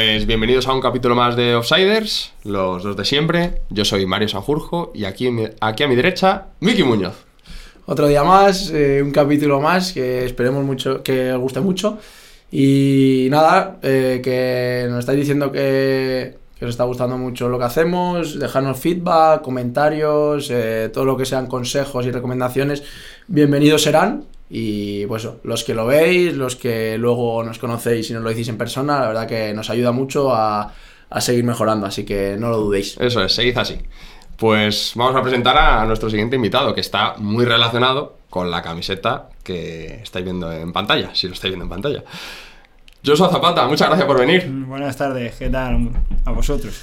Pues bienvenidos a un capítulo más de Offsiders, los dos de siempre. Yo soy Mario Sanjurjo y aquí, aquí a mi derecha, Miki Muñoz. Otro día más, eh, un capítulo más que esperemos mucho, que os guste mucho. Y nada, eh, que nos estáis diciendo que, os está gustando mucho lo que hacemos, dejarnos feedback, comentarios, eh, todo lo que sean consejos y recomendaciones, bienvenidos serán. Y pues los que lo veis, los que luego nos conocéis y nos lo decís en persona, la verdad que nos ayuda mucho a, a seguir mejorando, así que no lo dudéis. Eso es, seguid así. Pues vamos a presentar a nuestro siguiente invitado, que está muy relacionado con la camiseta que estáis viendo en pantalla, si lo estáis viendo en pantalla. Joshua Zapata, muchas gracias por venir. Buenas tardes, ¿qué tal a vosotros?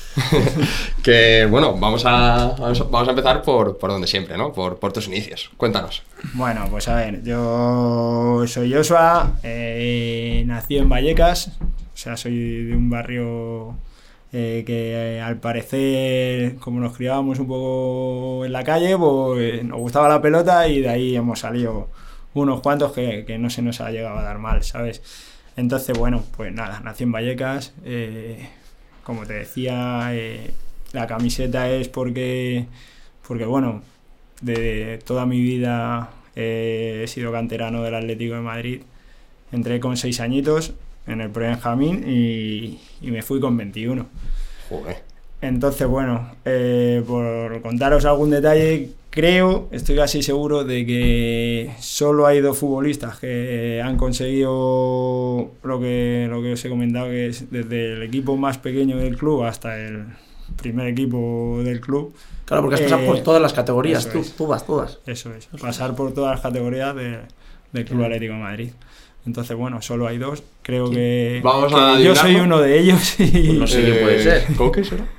que bueno, vamos a, vamos a empezar por, por donde siempre, ¿no? Por, por, tus inicios. Cuéntanos. Bueno, pues a ver, yo soy Joshua, eh, nací en Vallecas, o sea, soy de un barrio eh, que eh, al parecer, como nos criábamos un poco en la calle, pues nos gustaba la pelota y de ahí hemos salido unos cuantos que, que no se nos ha llegado a dar mal, ¿sabes? Entonces, bueno, pues nada, nací en Vallecas. Eh, como te decía, eh, la camiseta es porque, porque, bueno, de toda mi vida he sido canterano del Atlético de Madrid. Entré con seis añitos en el Benjamín y, y me fui con 21. Joder. Entonces, bueno, eh, por contaros algún detalle, creo, estoy casi seguro de que solo hay dos futbolistas que han conseguido lo que, lo que os he comentado, que es desde el equipo más pequeño del club hasta el primer equipo del club. Claro, porque has pasado por todas las categorías, tú, todas, todas. Eso es, pasar por todas las categorías del Club Atlético de Madrid. Entonces, bueno, solo hay dos. Creo que, Vamos a yo soy uno de ellos. Y... Pues no sé quién puede ser. ¿Coque será?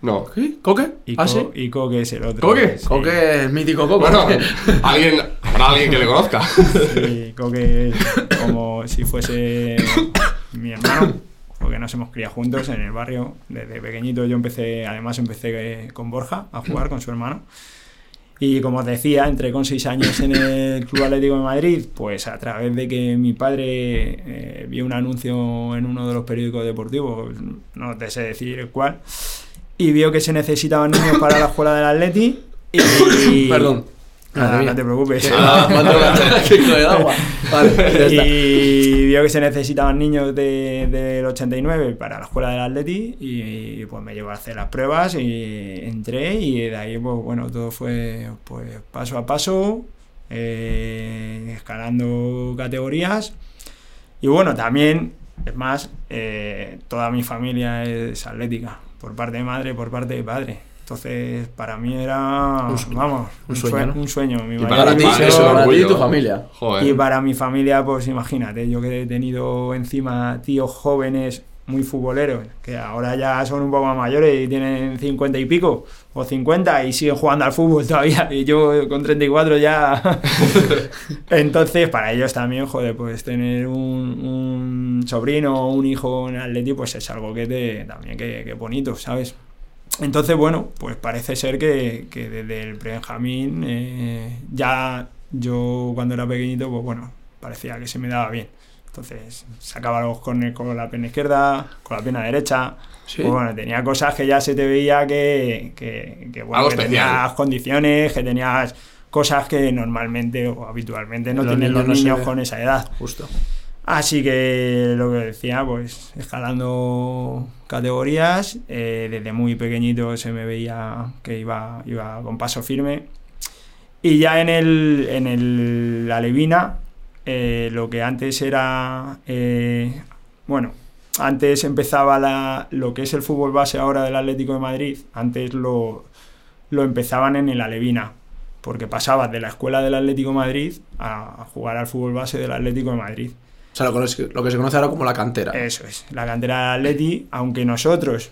No. ¿Qué? ¿Coque? Y, ¿Ah, Co sí? y Coque es el otro. ¿Coque? Sí. Coque es mítico Coque. Bueno, alguien, habrá alguien que le conozca. Sí, Coque como si fuese mi hermano, porque nos hemos criado juntos en el barrio. Desde pequeñito yo empecé, además empecé con Borja a jugar con su hermano. Y como os decía, entré con seis años en el Club Atlético de Madrid, pues a través de que mi padre eh, vio un anuncio en uno de los periódicos deportivos, no te sé decir cuál, y vio que se necesitaban niños para la escuela del Atleti. Y, Perdón. Nada, no te preocupes. Ah, y vio que se necesitaban niños del de, 89 para la escuela del Atleti y, pues me llevó a hacer las pruebas y entré y de ahí pues bueno todo fue pues paso a paso eh, escalando categorías y bueno también es más eh, toda mi familia es atlética por parte de madre por parte de padre entonces, para mí era, un, vamos, un sueño, ¿no? un sueño. Mi y para ti, eso, eso para ti y tu familia. Joder. Y para mi familia, pues imagínate, yo que he tenido encima tíos jóvenes muy futboleros, que ahora ya son un poco más mayores y tienen 50 y pico, o 50 y siguen jugando al fútbol todavía, y yo con 34 ya... Entonces, para ellos también, joder, pues tener un, un sobrino o un hijo en Atleti, pues es algo que te, también que, que bonito, ¿sabes? Entonces, bueno, pues parece ser que, que desde el Benjamín eh, ya yo cuando era pequeñito, pues bueno, parecía que se me daba bien. Entonces sacaba los corners con la pierna izquierda, con la pierna derecha. ¿Sí? Pues bueno, tenía cosas que ya se te veía que, que, que bueno, que tenías condiciones, que tenías cosas que normalmente o habitualmente no Los tienen niños los niños con esa edad. Justo. Así que lo que decía, pues escalando categorías, eh, desde muy pequeñito se me veía que iba, iba con paso firme. Y ya en el, en el Alevina, eh, lo que antes era, eh, bueno, antes empezaba la, lo que es el fútbol base ahora del Atlético de Madrid, antes lo, lo empezaban en el Alevina, porque pasabas de la escuela del Atlético de Madrid a, a jugar al fútbol base del Atlético de Madrid. O sea, lo que, lo que se conoce ahora como la cantera. Eso es, la cantera del Atleti, aunque nosotros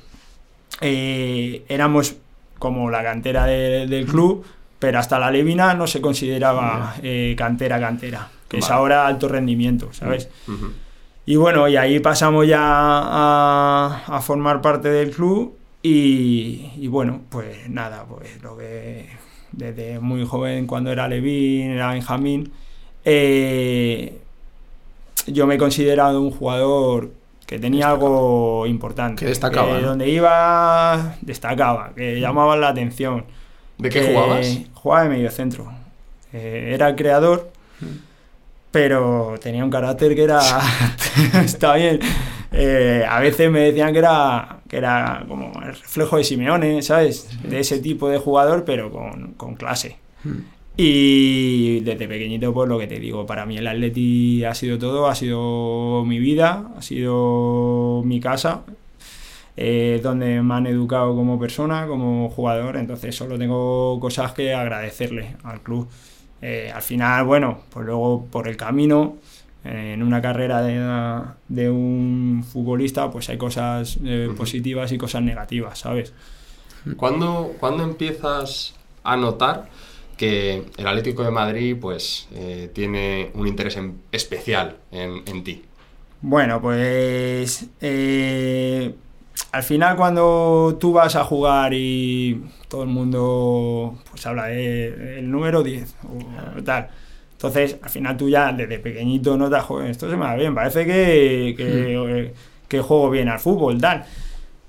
eh, éramos como la cantera de, del club, pero hasta la Levina no se consideraba eh, cantera, cantera, que es ahora alto rendimiento, ¿sabes? Ujú. Y bueno, y ahí pasamos ya a, a formar parte del club y, y bueno, pues nada, pues lo que desde muy joven, cuando era Levín, era Benjamín, eh, yo me he considerado un jugador que tenía algo importante. Que destacaba, Que ¿no? donde iba, destacaba, que llamaban la atención. ¿De qué jugabas? Jugaba de medio centro. Eh, era el creador, pero tenía un carácter que era. está bien. Eh, a veces me decían que era, que era como el reflejo de Simeone, ¿sabes? De ese tipo de jugador, pero con, con clase. Y desde pequeñito, pues lo que te digo, para mí el Atleti ha sido todo, ha sido mi vida, ha sido mi casa, eh, donde me han educado como persona, como jugador, entonces solo tengo cosas que agradecerle al club. Eh, al final, bueno, pues luego por el camino, eh, en una carrera de, de un futbolista, pues hay cosas eh, positivas y cosas negativas, ¿sabes? ¿Cuándo, cuándo empiezas a notar que el Atlético de Madrid pues tiene un interés en- especial en, en ti? Bueno, pues al final cuando tú vas a jugar y todo el mundo pues habla de el número 10 o tal. Entonces, al final tú ya desde pequeñito notas, joder, esto se me va bien, parece que, que, que juego bien al fútbol, tal.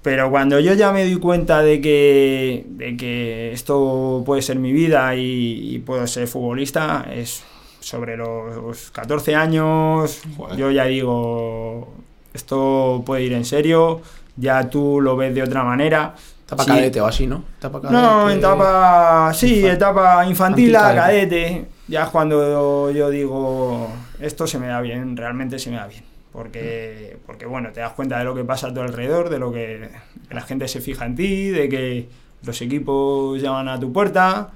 Pero cuando yo ya me di cuenta de que, de que esto puede ser mi vida y, y puedo ser futbolista, es sobre los 14 años, Joder. yo ya digo, esto puede ir en serio, ya tú lo ves de otra manera. Etapa Sí. cadete o así, ¿no? Etapa cadete. No, etapa, sí, Infa- etapa infantil, a cadete. Ya es cuando yo digo, esto se me da bien, realmente se me da bien. Porque, porque bueno, te das cuenta de lo que pasa a tu alrededor, de lo que, que la gente se fija en ti, de que los equipos llaman a tu puerta,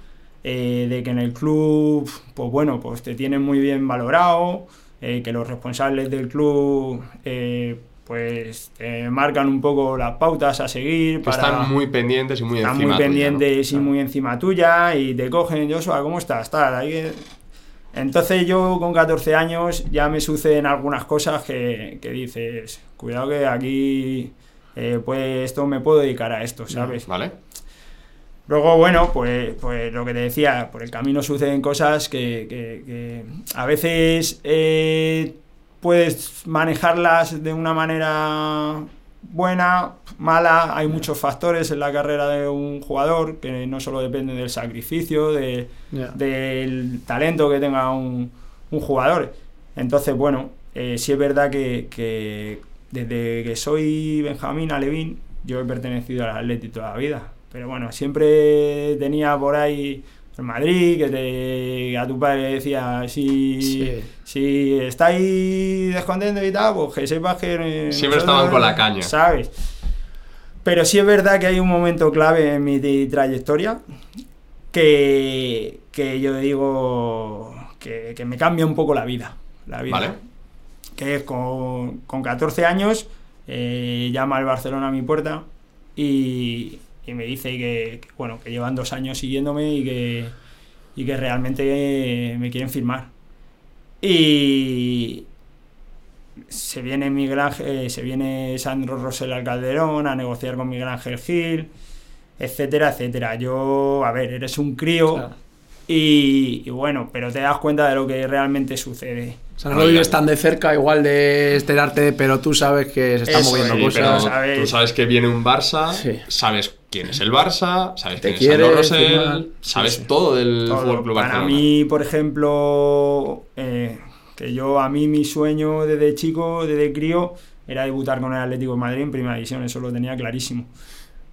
eh, de que en el club, pues bueno, pues te tienen muy bien valorado, eh, que los responsables del club, eh, pues te marcan un poco las pautas a seguir. Que están muy pendientes y muy Están encima muy tuya, ¿no? pendientes y Claro. muy encima tuya y te cogen, Joshua, ¿cómo estás? Tal, que- Entonces yo con 14 años ya me suceden algunas cosas que, que dices, cuidado que aquí eh, pues esto me puedo dedicar a esto, ¿sabes? ¿Vale? Luego, bueno, pues, pues lo que te decía, por el camino suceden cosas que, que- que a veces eh, puedes manejarlas de una manera buena, mala. Hay muchos factores en la carrera de un jugador que no solo dependen del sacrificio, de, del talento que tenga un, un jugador. Entonces, bueno, eh, sí es verdad que, que desde que soy Benjamín Alevín, yo he pertenecido al Atleti toda la vida. Pero bueno, siempre tenía por ahí el Madrid, que te, a tu padre le decía, si, Sí. si estáis descontentos y tal, pues que sepas que... Siempre estaban con la caña. ¿Sabes? Pero sí es verdad que hay un momento clave en mi trayectoria que, que yo digo que, que me cambia un poco la vida. La vida. ¿Vale? Que es con, con 14 años, eh, llama el Barcelona a mi puerta y, y me dice que, que, bueno, que llevan dos años siguiéndome y que, y que realmente eh, me quieren firmar. Y se viene Miguel Ángel- eh, se viene Sandro Rosell al Calderón a negociar con Miguel Ángel Gil, etcétera, etcétera. Yo, a ver, eres un crío Claro. y, y bueno, pero te das cuenta de lo que realmente sucede. O sea, no lo vives tan de cerca, igual de enterarte, pero tú sabes que se están Eso moviendo Sí, es, pero cosas. sabes. tú sabes que viene un Barça, Sí. sabes quién es el Barça, sabes quién es quiere Rosell, firmar. sabes Sí, sí. todo del Todo. Fútbol Club Para Barcelona. mí, por ejemplo, eh, que yo, a mí mi sueño desde chico, desde crío, era debutar con el Atlético de Madrid en primera división, eso lo tenía clarísimo.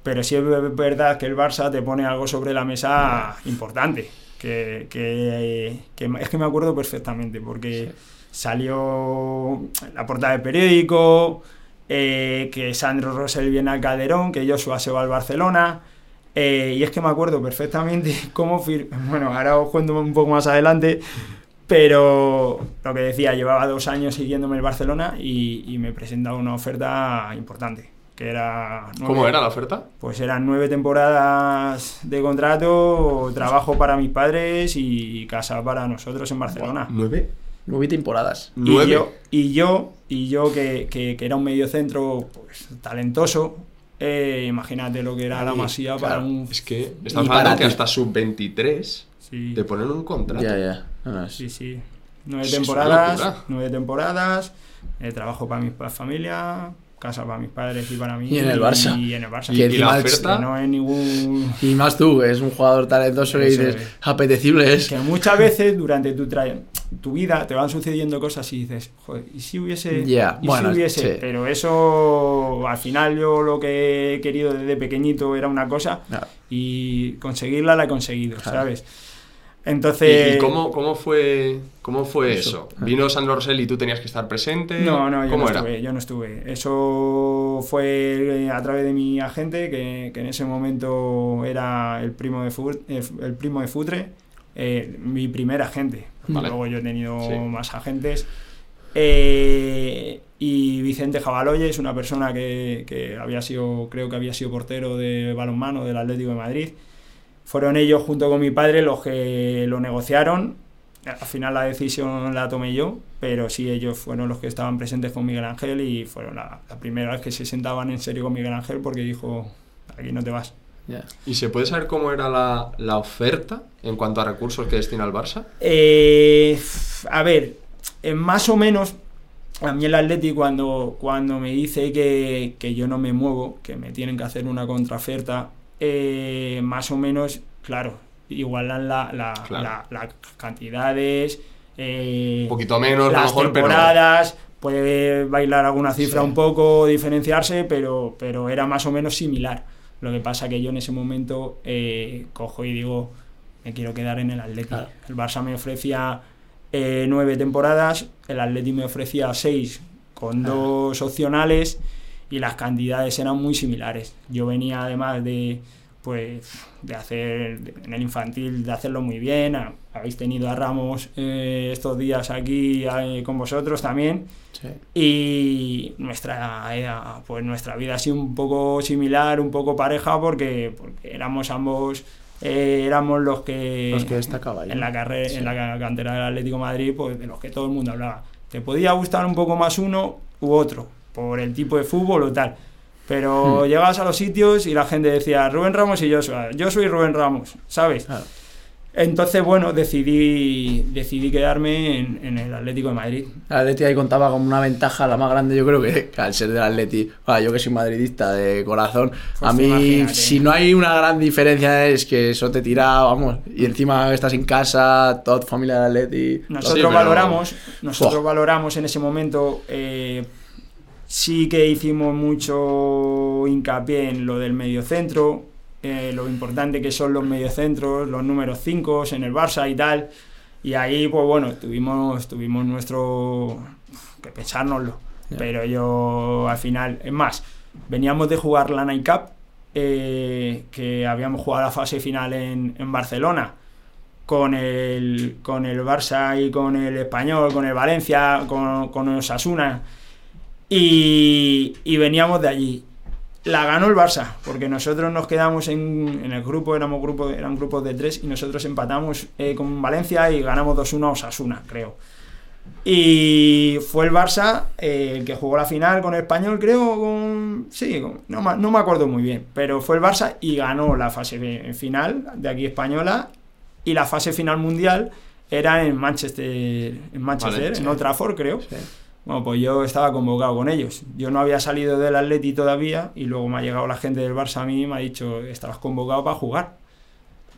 Pero sí es verdad que el Barça te pone algo sobre la mesa importante, que, que- que es que me acuerdo perfectamente, porque salió en la portada del periódico, eh, que Sandro Rosell viene al Calderón, que Joshua se va al Barcelona. eh, y es que me acuerdo perfectamente cómo Bueno, ahora os cuento un poco más adelante. Pero lo que decía, llevaba dos años siguiéndome el Barcelona y, y me presentaba una oferta importante. Que era. ¿Cómo era la oferta? Pues eran nueve temporadas de contrato, trabajo para mis padres y casa para nosotros en Barcelona. ¿Nueve? Nueve temporadas. Y yo, y yo, y yo que, que- que era un mediocentro pues, talentoso, eh, imagínate lo que era la masía para un... Es que estamos para hablando que hasta sub-23 Sí, te ponen un contrato. Ya, ya. Sí, sí. Nueve Sí, temporadas, nueve temporadas, eh, trabajo para mi familia, casa para mis padres y para mí. Y en el Barça. Y en el Barça. Y ¿Y la oferta? No hay ningún... Y más tú, que es un jugador talentoso que dices, es. apetecible es. Que muchas veces durante tu, tu vida te van sucediendo cosas y dices, joder, ¿y si hubiese? Ya, ¿Y bueno, si hubiese? sí. Pero eso, al final yo lo que he querido desde pequeñito era una cosa Claro. y conseguirla la he conseguido, Claro. ¿sabes? ¿Y, Entonces... y cómo, cómo fue, cómo fue Eso. eso? ¿Vino Sandro Rosell y tú tenías que estar presente? No, no, yo ¿Cómo no era? estuve, yo no estuve. Eso fue eh, a través de mi agente, que, que en ese momento era el primo de, Fut- eh, el primo de Futre, eh, mi primer agente. Vale. Luego yo he tenido Sí. más agentes. Eh, y Vicente Jabaloye es una persona que, que había sido, creo que había sido portero de balonmano del Atlético de Madrid. Fueron ellos junto con mi padre los que lo negociaron. Al final la decisión la tomé yo, pero sí ellos fueron los que estaban presentes con Miguel Ángel y fueron la, la primera vez que se sentaban en serio con Miguel Ángel porque dijo, aquí no te vas. ¿Y se puede saber cómo era la, la oferta en cuanto a recursos que destina el Barça? Eh, a ver, eh, más o menos, a mí el Atleti cuando, cuando me dice que, que yo no me muevo, que me tienen que hacer una contraoferta, eh, más o menos, claro, igualan la, la- Claro. la- las cantidades, eh, Un poquito menos, a lo las mejor, pero... temporadas, puede bailar alguna cifra Sí. un poco, diferenciarse, pero, pero era más o menos similar. Lo que pasa que yo en ese momento eh, cojo y digo, me quiero quedar en el Atleti. Claro. El Barça me ofrecía eh, nueve temporadas, el Atleti me ofrecía seis con Claro. dos opcionales y las cantidades eran muy similares. Yo venía además de pues de hacer en el infantil de hacerlo muy bien Ha- habéis tenido a Ramos eh, estos días aquí eh, con vosotros también Sí. y nuestra pues nuestra vida ha sido un poco similar un poco pareja porque, porque éramos ambos eh, éramos los que Los que destacaba yo. en la carrera Sí. en la ca- cantera del Atlético de Madrid pues de los que todo el mundo hablaba te podía gustar un poco más uno u otro por el tipo de fútbol o tal pero Hmm. llegabas a los sitios y la gente decía Rubén Ramos y yo soy yo soy Rubén Ramos sabes Claro. entonces bueno decidí decidí quedarme en, en el Atlético de Madrid El Atleti ahí contaba con una ventaja, la más grande yo creo que, que al ser del Atleti, ah, yo que soy madridista de corazón, Pues a mí imagínate. si no hay una gran diferencia es que eso te tira, vamos, y encima estás en casa, toda tu familia del Atleti. Nosotros Sí, pero- valoramos, nosotros valoramos en ese momento, eh, sí que hicimos mucho hincapié en lo del mediocentro, eh, lo importante que son los mediocentros, los números 5 en el Barça y tal. Y ahí, pues bueno, tuvimos, tuvimos nuestro. que pensárnoslo. Pero yo al final, es más, veníamos de jugar la Night Cup, eh, que habíamos jugado la fase final en, en Barcelona con el, con el Barça y con el Español, con el Valencia, con, con el Osasuna. Y, y veníamos de allí. La ganó el Barça, porque nosotros nos quedamos en, en el grupo, éramos grupo, eran grupos de tres, y nosotros empatamos eh, con Valencia y ganamos 2-1 a Osasuna, creo. Y fue el Barça eh, el que jugó la final con el Español, creo, con... Sí, con- no, no me acuerdo muy bien, pero fue el Barça y ganó la fase fi- final de aquí española y la fase final mundial era en Manchester, en Manchester, Vale, sí. en Old Trafford, creo. Sí. Bueno, pues yo estaba convocado con ellos. Yo no había salido del Atleti todavía y luego me ha llegado la gente del Barça a mí y me ha dicho, estabas convocado para jugar,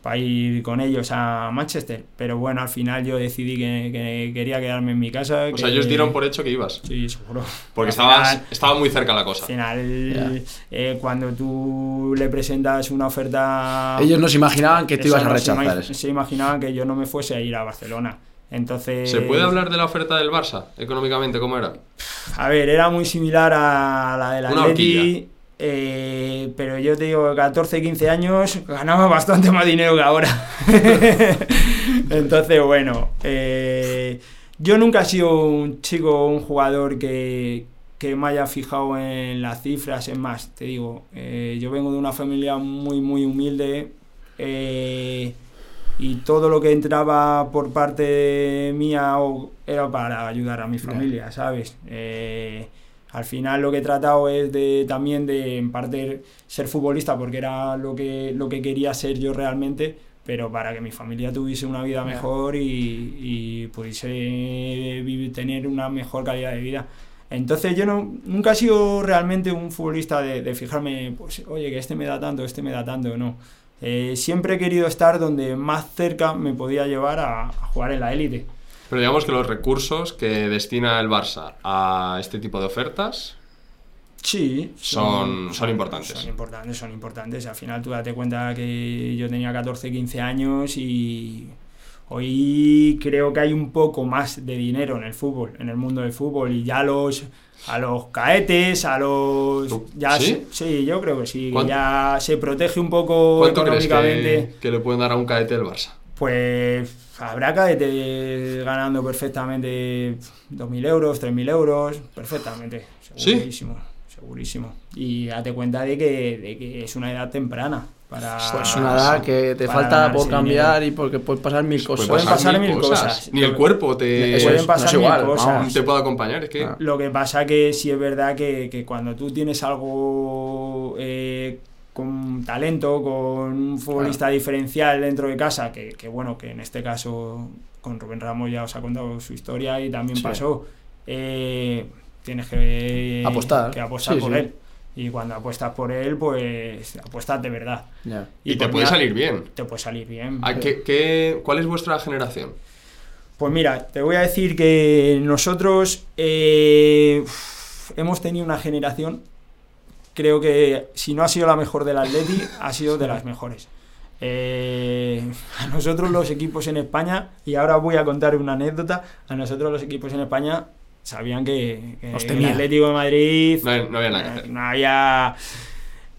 para ir con ellos a Manchester. Pero bueno, al final yo decidí que, que quería quedarme en mi casa. O que- sea, ellos dieron por hecho que ibas. Sí, seguro. Porque Al estabas, estaba muy cerca la Al cosa. final, eh, cuando tú le presentas una oferta... Ellos no se imaginaban que tú ibas a se rechazar. Se imaginaban que yo no me fuese a ir a Barcelona. Entonces... ¿Se puede hablar de la oferta del Barça económicamente? ¿Cómo era? A ver, era muy similar a la de la Atleti, eh, pero yo te digo, 14, 15 años ganaba bastante más dinero que ahora. Entonces, bueno, eh, yo nunca he sido un chico, un jugador que, que me haya fijado en las cifras, es más, te digo, eh, yo vengo de una familia muy, muy humilde. eh, y todo lo que entraba por parte mía era para ayudar a mi familia, ¿sabes? Eh, al final lo que he tratado es de también de en parte ser futbolista porque era lo que lo que quería ser yo realmente, pero para que mi familia tuviese una vida mejor y, y pudiese vivir, tener una mejor calidad de vida. Entonces yo no, nunca he sido realmente un futbolista de, de fijarme, pues, oye, que este me da tanto, este me da tanto, no. Eh, siempre he querido estar donde más cerca me podía llevar a, a jugar en la élite. Pero digamos que los recursos que destina el Barça a este tipo de ofertas Sí, son, son importantes. Son importantes, son importantes. Al final tú date cuenta que yo tenía 14, 15 años y hoy creo que hay un poco más de dinero en el fútbol, en el mundo del fútbol y ya los a los caetes, a los ya ¿Sí? se- sí, yo creo que sí, que ¿Cuánto- ya se protege un poco ¿Cuánto crees económicamente. que, que le pueden dar a un cadete del Barça? Pues habrá cadetes ganando perfectamente 2.000 euros, 3.000 euros, perfectamente, ¿Sí? segurísimo, segurísimo. Y date cuenta de que, de que es una edad temprana para... Pues es una edad que te falta por cambiar dinero. y porque pueden pasar mil cosas. Pueden pasar mil cosas. Ni el cuerpo te, Pueden es, pasar no es mil igual, cosas. vamos. te puede acompañar. Es que Ah. Lo que pasa que sí es verdad que, que cuando tú tienes algo eh, con talento, con un futbolista diferencial dentro de casa, que, que bueno, que en este caso con Rubén Ramos ya os ha contado su historia y también Sí. pasó, eh, tienes que Apostar. que apostar Sí, por sí. él. Y cuando apuestas por él, pues apuestas de verdad. Y, te puede salir bien. Te puede salir bien. ¿A qué- qué- ¿Cuál es vuestra generación? Pues mira, te voy a decir que nosotros eh, hemos tenido una generación, creo que si no ha sido la mejor del Atleti, ha sido de las mejores. Eh, a nosotros los equipos en España, y ahora voy a contar una anécdota, a nosotros los equipos en España sabían que, que el. Atlético de Madrid No, hay- no había nada que eh, hacer. no había.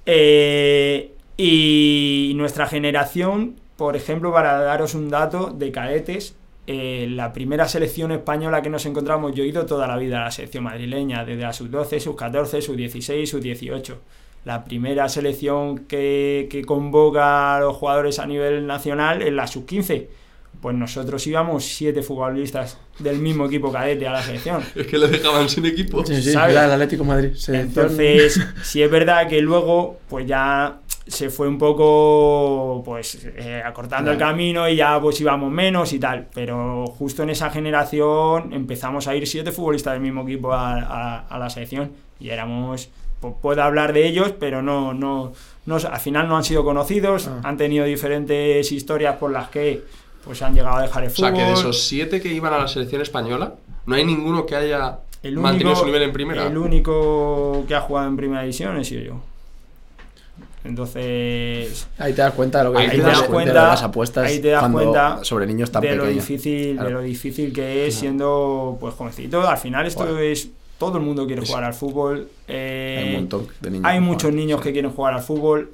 eh, y nuestra generación, por ejemplo, para daros un dato de cadetes, eh, la primera selección española que nos encontramos, yo he ido toda la vida a la selección madrileña, desde la sub-12, sub-14, sub-16, sub-18. La primera selección que, que convoca a los jugadores a nivel nacional es la sub-15. Pues nosotros íbamos siete futbolistas del mismo equipo cadete a la selección. Es que le dejaban sin equipo. Sí, sí, ¿sabes? era el Atlético de Madrid. selección- Entonces, sí es verdad que luego, pues ya se fue un poco, pues, eh, acortando el camino y ya pues íbamos menos y tal. Pero justo en esa generación empezamos a ir siete futbolistas del mismo equipo a, a- a la selección y éramos, pues, puedo hablar de ellos, pero no, no, no, al final no han sido conocidos, Ah. han tenido diferentes historias por las que pues han llegado a dejar el O sea, fútbol. que de esos siete que iban a la selección española, no hay ninguno que haya el mantenido su nivel en primera. El único que ha jugado en primera división he sido yo. Entonces, Ahí te das cuenta de lo que Ahí te das de cuenta- las apuestas ahí te das cuando- cuenta sobre niños tan de lo pequeños. difícil, Claro. de lo difícil que es siendo pues jovencito. Al final esto Bueno. es todo el mundo quiere Es- jugar al fútbol. eh, Hay un montón de niños. hay que muchos niños sí. que quieren jugar al fútbol.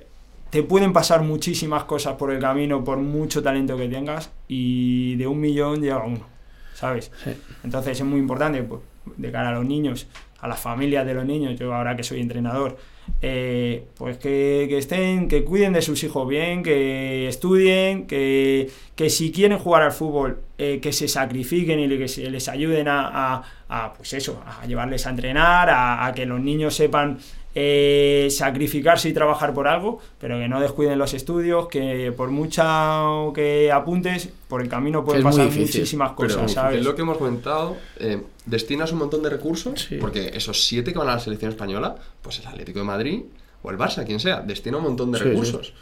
Te pueden pasar muchísimas cosas por el camino, por mucho talento que tengas, y de un millón llega uno, ¿sabes? Sí. Entonces es muy importante pues, de cara a los niños, a las familias de los niños, yo ahora que soy entrenador, eh, pues que, que estén, que cuiden de sus hijos bien, que estudien, que, que si quieren jugar al fútbol, eh, que se sacrifiquen y que se les ayuden a, a- a, pues eso, a llevarles a entrenar, a, a que los niños sepan eh, sacrificarse y trabajar por algo, pero que no descuiden los estudios, que por mucha que apuntes, por el camino pueden pasar difícil, muchísimas Pero cosas, ¿sabes? es lo que hemos comentado, eh, destinas un montón de recursos, Sí. porque esos siete que van a la selección española, pues el Atlético de Madrid o el Barça, quien sea, destina un montón de Sí, sí. recursos.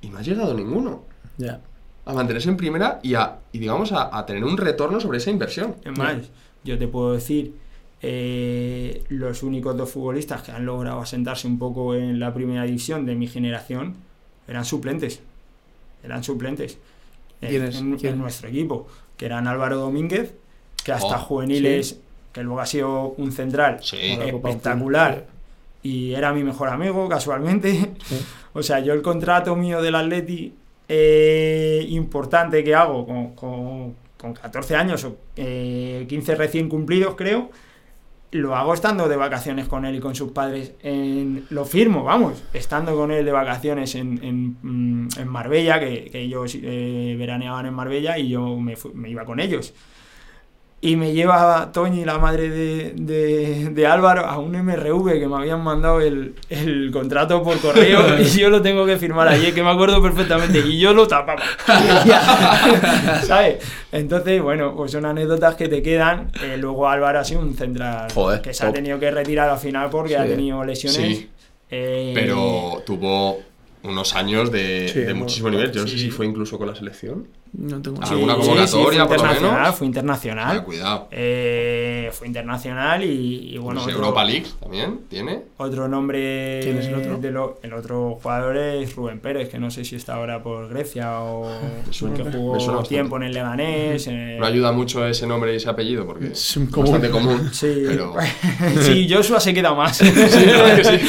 Y no ha llegado ninguno Ya. a mantenerse en primera y, a, y digamos, a, a tener un retorno sobre esa inversión. Es más, yo te puedo decir, eh, los únicos dos futbolistas que han logrado asentarse un poco en la primera división de mi generación eran suplentes. Eran suplentes. En- ¿Quiénes? En, ¿Quién? en nuestro equipo, que eran Álvaro Domínguez, que hasta Oh, juveniles, que luego ha sido un central Sí. Espectacular. Y era mi mejor amigo, casualmente. Sí. O sea, yo el contrato mío del Atleti eh, importante que hago con, con- con 14 años o eh, 15 recién cumplidos, creo, lo hago estando de vacaciones con él y con sus padres. En, lo firmo, vamos, estando con él de vacaciones en, en, mm, en Marbella, que, que ellos eh, veraneaban en Marbella y yo me, iba con ellos. Y me lleva Toñi, la madre de, de, de Álvaro, a un MRV que me habían mandado el, el contrato por correo y yo lo tengo que firmar allí, que me acuerdo perfectamente, y yo lo tapaba. ¿Sabes? Entonces, bueno, pues son anécdotas que te quedan. Eh, luego Álvaro ha sido un central Joder, que se ha tenido que retirar al final porque ha tenido lesiones. Sí. Eh, Pero tuvo unos años de, Sí, de muy muchísimo nivel. Yo no sé si fue incluso con la selección. No tengo ¿Alguna sí, convocatoria, sí, fue por lo internacional, menos? Fue internacional. Ah, cuidado. Eh, fue internacional y, y bueno, Pues otro, Europa League también tiene. otro nombre ¿Quién es el otro? de lo- el otro jugador es Rubén Pérez, que no sé si está ahora por Grecia o que jugó tiempo en el Leganés. eh, No ayuda mucho ese nombre y ese apellido porque Es común. bastante común. Sí, Pero sí, Joshua se queda más. sí, que sí.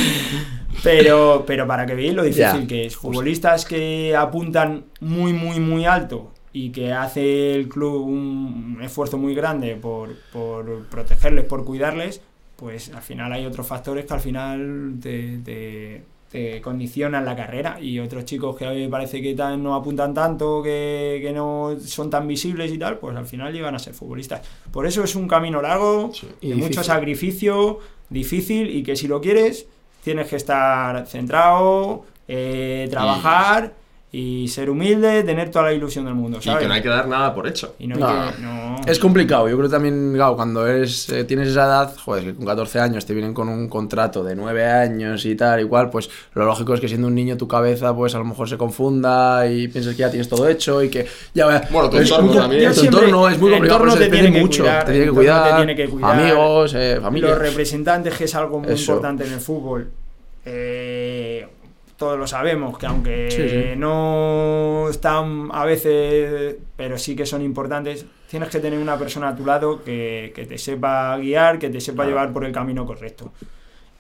Pero, pero para que veáis lo difícil que es. Futbolistas que apuntan muy, muy, muy alto y que hace el club un esfuerzo muy grande por, por protegerles, por cuidarles, pues al final hay otros factores que al final te, te- te condicionan la carrera y otros chicos que a mí parece que tan- no apuntan tanto, que, que no son tan visibles y tal, pues al final llegan a ser futbolistas. Por eso es un camino largo, Sí. Y de mucho sacrificio, difícil y que si lo quieres tienes que estar centrado, eh, trabajar y ser humilde, tener toda la ilusión del mundo, Y ¿sabes? que no hay que dar nada por hecho. Y no hay No. que- no. Es complicado, yo creo también, claro, cuando eres, eh, tienes esa edad, joder, que con 14 años te vienen con un contrato de 9 años y tal, igual, pues lo lógico es que siendo un niño tu cabeza, pues a lo mejor se confunda y piensas que ya tienes todo hecho y que ya va- Bueno, tu entorno también. Tu entorno es muy complicado, entorno pero te depende tiene que mucho, cuidar, te tiene que cuidar, tiene que cuidar. amigos, eh, familia. Los representantes, que es algo muy Eso. importante en el fútbol, eh, todos lo sabemos, que aunque Sí, sí. no están a veces, pero sí que son importantes, tienes que tener una persona a tu lado que, que te sepa guiar, que te sepa Claro. llevar por el camino correcto.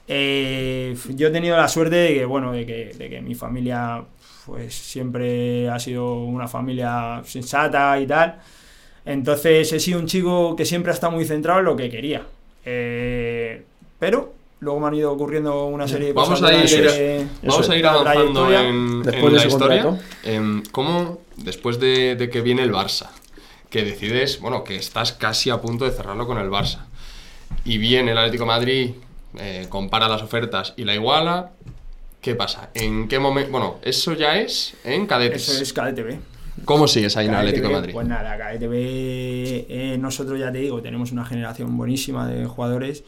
Eh, yo he tenido la suerte de que, bueno, de que, de que mi familia pues siempre ha sido una familia sensata y tal. Entonces he sido un chico que siempre ha estado muy centrado en lo que quería. Eh, pero luego me han ido ocurriendo una serie de Vamos cosas. a ir- durante Vamos a ir avanzando en, Después en de la ese historia. contrato. Em, ¿Cómo, después de, de que viene el Barça, que decides, bueno, que estás casi a punto de cerrarlo con el Barça, y viene el Atlético de Madrid, eh, compara las ofertas y la iguala, ¿qué pasa? ¿En qué momento? Bueno, eso ya es en cadetes. Eso es KDTV. ¿Cómo sigues ahí en el Atlético de Madrid? Pues nada, KDTV, eh, nosotros ya te digo, tenemos una generación buenísima de jugadores.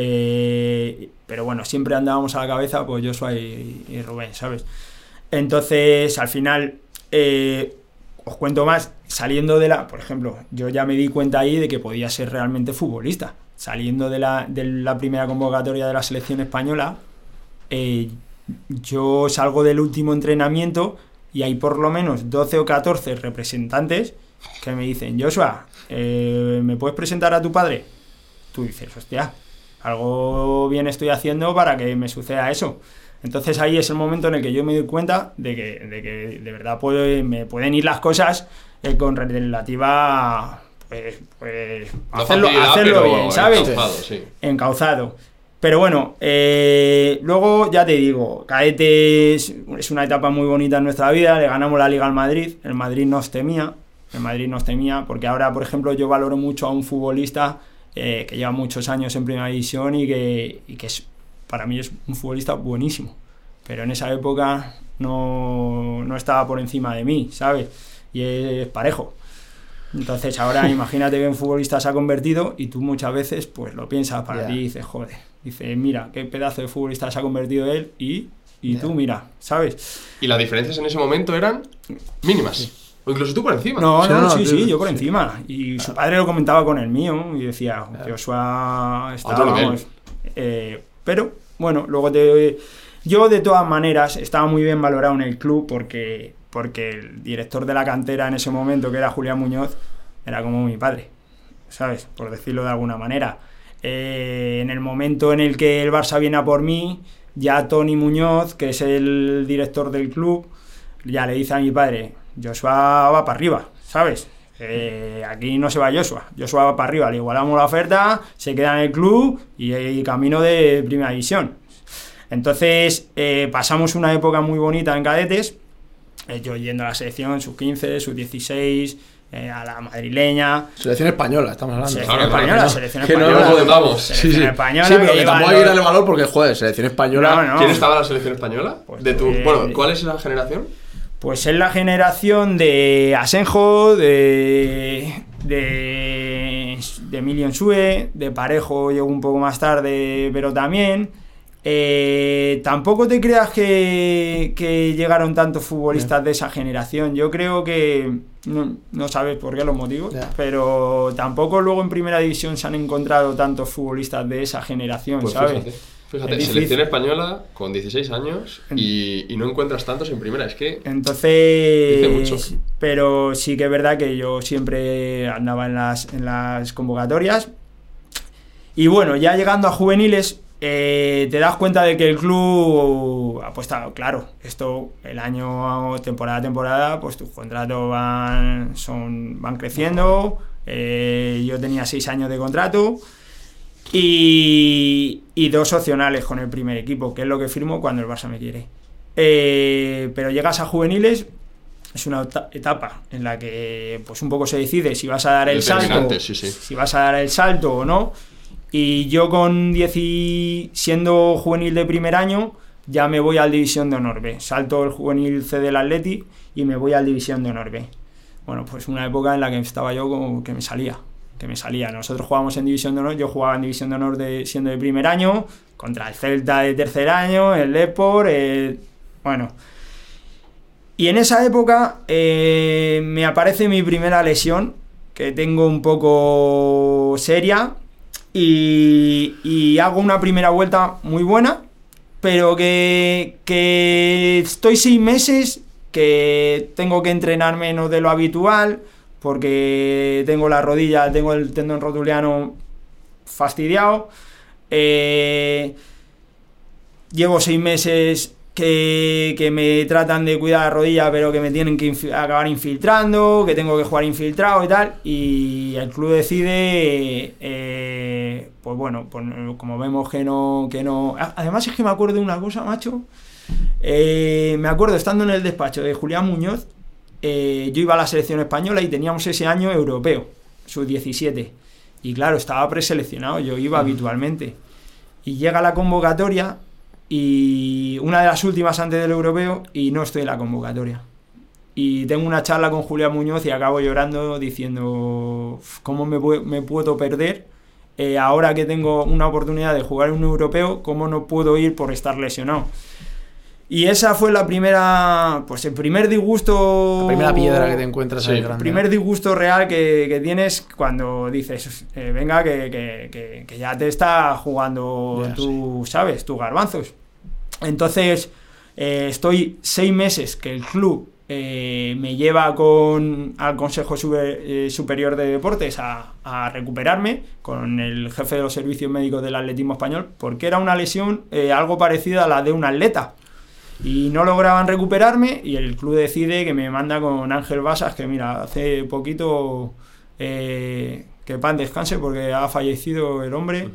Eh, pero bueno, siempre andábamos a la cabeza, pues Joshua y, Rubén, ¿sabes? Entonces, al final, eh, os cuento más, saliendo de la, por ejemplo, yo ya me di cuenta ahí de que podía ser realmente futbolista. Saliendo de la, de la primera convocatoria de la selección española, eh, yo salgo del último entrenamiento y hay por lo menos 12 o 14 representantes que me dicen, Joshua, eh, ¿me puedes presentar a tu padre? Tú dices, hostia, algo bien estoy haciendo para que me suceda eso. Entonces ahí es el momento en el que yo me doy cuenta de que de, que de verdad puede- me pueden ir las cosas eh, con relativa... Pues, pues No hacerlo, hacerlo bien, ¿sabes? encauzado, sí. encauzado. Pero bueno, eh, luego ya te digo, Caete es, es una etapa muy bonita en nuestra vida, le ganamos la Liga al Madrid, el Madrid nos temía, el Madrid nos temía, porque ahora, por ejemplo, yo valoro mucho a un futbolista eh, que lleva muchos años en Primera División y que, y que es, para mí es un futbolista buenísimo, pero en esa época no, no estaba por encima de mí, ¿sabes? Y es parejo. Entonces ahora imagínate que un futbolista se ha convertido y tú muchas veces pues lo piensas para Ya. ti y dices, joder, dices, mira, qué pedazo de futbolista se ha convertido él y, y Ya. tú mira, ¿sabes? Y las diferencias en ese momento eran mínimas. O incluso tú por encima. No, no, no, sí, sí, yo por sí. encima. Y su padre lo comentaba con el mío y decía, Joshua está, vamos, eh, pero bueno, luego te... Yo de todas maneras estaba muy bien valorado en el club porque, porque el director de la cantera en ese momento, que era Julián Muñoz, era como mi padre, ¿sabes? Por decirlo de alguna manera. Eh, en el momento en el que el Barça viene a por mí, ya Tony Muñoz, que es el director del club, ya le dice a mi padre, Joshua va para arriba, ¿sabes? Eh, aquí no se va Joshua, Joshua va para arriba, le igualamos la oferta, se queda en el club y, y camino de primera división. Entonces eh, pasamos una época muy bonita en cadetes, eh, yo yendo a la selección, sus 15, sus 16, eh, a la madrileña. Selección española, estamos hablando. Selección Claro, española, claro. selección Que no española. lo contamos. Selección Sí, sí. española. Sí, pero que tampoco hay que darle valor porque, joder, selección española. No, no. ¿Quién estaba en la selección española? Pues, de tu, eh, bueno, ¿cuál es la generación? Pues es la generación de Asenjo, de, de, de Emilio Ensue, de Parejo llegó un poco más tarde, pero también. Eh, tampoco te creas que, que llegaron tantos futbolistas de esa generación. Yo creo que no, no sabes por qué los motivos, pero tampoco luego en primera división se han encontrado tantos futbolistas de esa generación, Pues ¿sabes? fíjate. Fíjate, Es selección española con 16 años y, y no encuentras tantos en primera. Es que Entonces, Dice mucho. pero sí que es verdad que yo siempre andaba en las, en las convocatorias. Y bueno, ya llegando a juveniles, eh, te das cuenta de que el club apuesta, claro, esto el año, temporada a temporada, pues tus contratos van, son, van creciendo. Eh, yo tenía seis años de contrato. Y, y dos opcionales con el primer equipo, que es lo que firmo cuando el Barça me quiere. Eh, pero llegas a juveniles, es una eta- etapa en la que pues un poco se decide si vas a dar el salto, Determinante, sí, sí. si vas a dar el salto o no. Y yo con 10 y- siendo juvenil de primer año, ya me voy al División de Honor B. Salto el juvenil C del Atleti y me voy al División de Honor B. Bueno, pues una época en la que estaba yo como que me salía, que me salía. Nosotros jugábamos en División de Honor, yo jugaba en División de Honor de, siendo de primer año, contra el Celta de tercer año, el Depor, el- bueno. Y en esa época eh, me aparece mi primera lesión, que tengo un poco seria, y, hago una primera vuelta muy buena, pero que, que estoy seis meses, que tengo que entrenar menos de lo habitual, porque tengo la rodilla, tengo el tendón rotuliano fastidiado. eh, llevo seis meses que, me tratan de cuidar la rodilla, pero que me tienen que acabar infiltrando, que tengo que jugar infiltrado y tal. Y el club decide, eh, pues bueno, pues como vemos que no, que no. Además es que me acuerdo de una cosa, macho. Eh, me acuerdo estando en el despacho de Julián Muñoz, eh, yo iba a la selección española y teníamos ese año europeo, sub 17. Y claro, estaba preseleccionado, yo iba habitualmente. Y llega la convocatoria y una de las últimas antes del europeo y no estoy en la convocatoria. Y tengo una charla con Julián Muñoz y acabo llorando diciendo "Uf, cómo me puedo perder eh, ahora que tengo una oportunidad de jugar en un europeo, cómo no puedo ir por estar lesionado. Y esa fue la primera, pues el primer disgusto... La primera piedra que te encuentras Sí, ahí el primer disgusto real que, que tienes cuando dices, eh, venga, que, que- que- que ya te está jugando Ya, tú, ¿sabes? Tus garbanzos. Entonces, eh, estoy seis meses que el club eh, me lleva con, al Consejo Super- eh, Superior de Deportes a, a recuperarme con el jefe de los servicios médicos del atletismo español, porque era una lesión eh, algo parecida a la de un atleta y no lograban recuperarme y el club decide que me manda con Ángel Basas, que mira, hace poquito eh, que pan descanse porque ha fallecido el hombre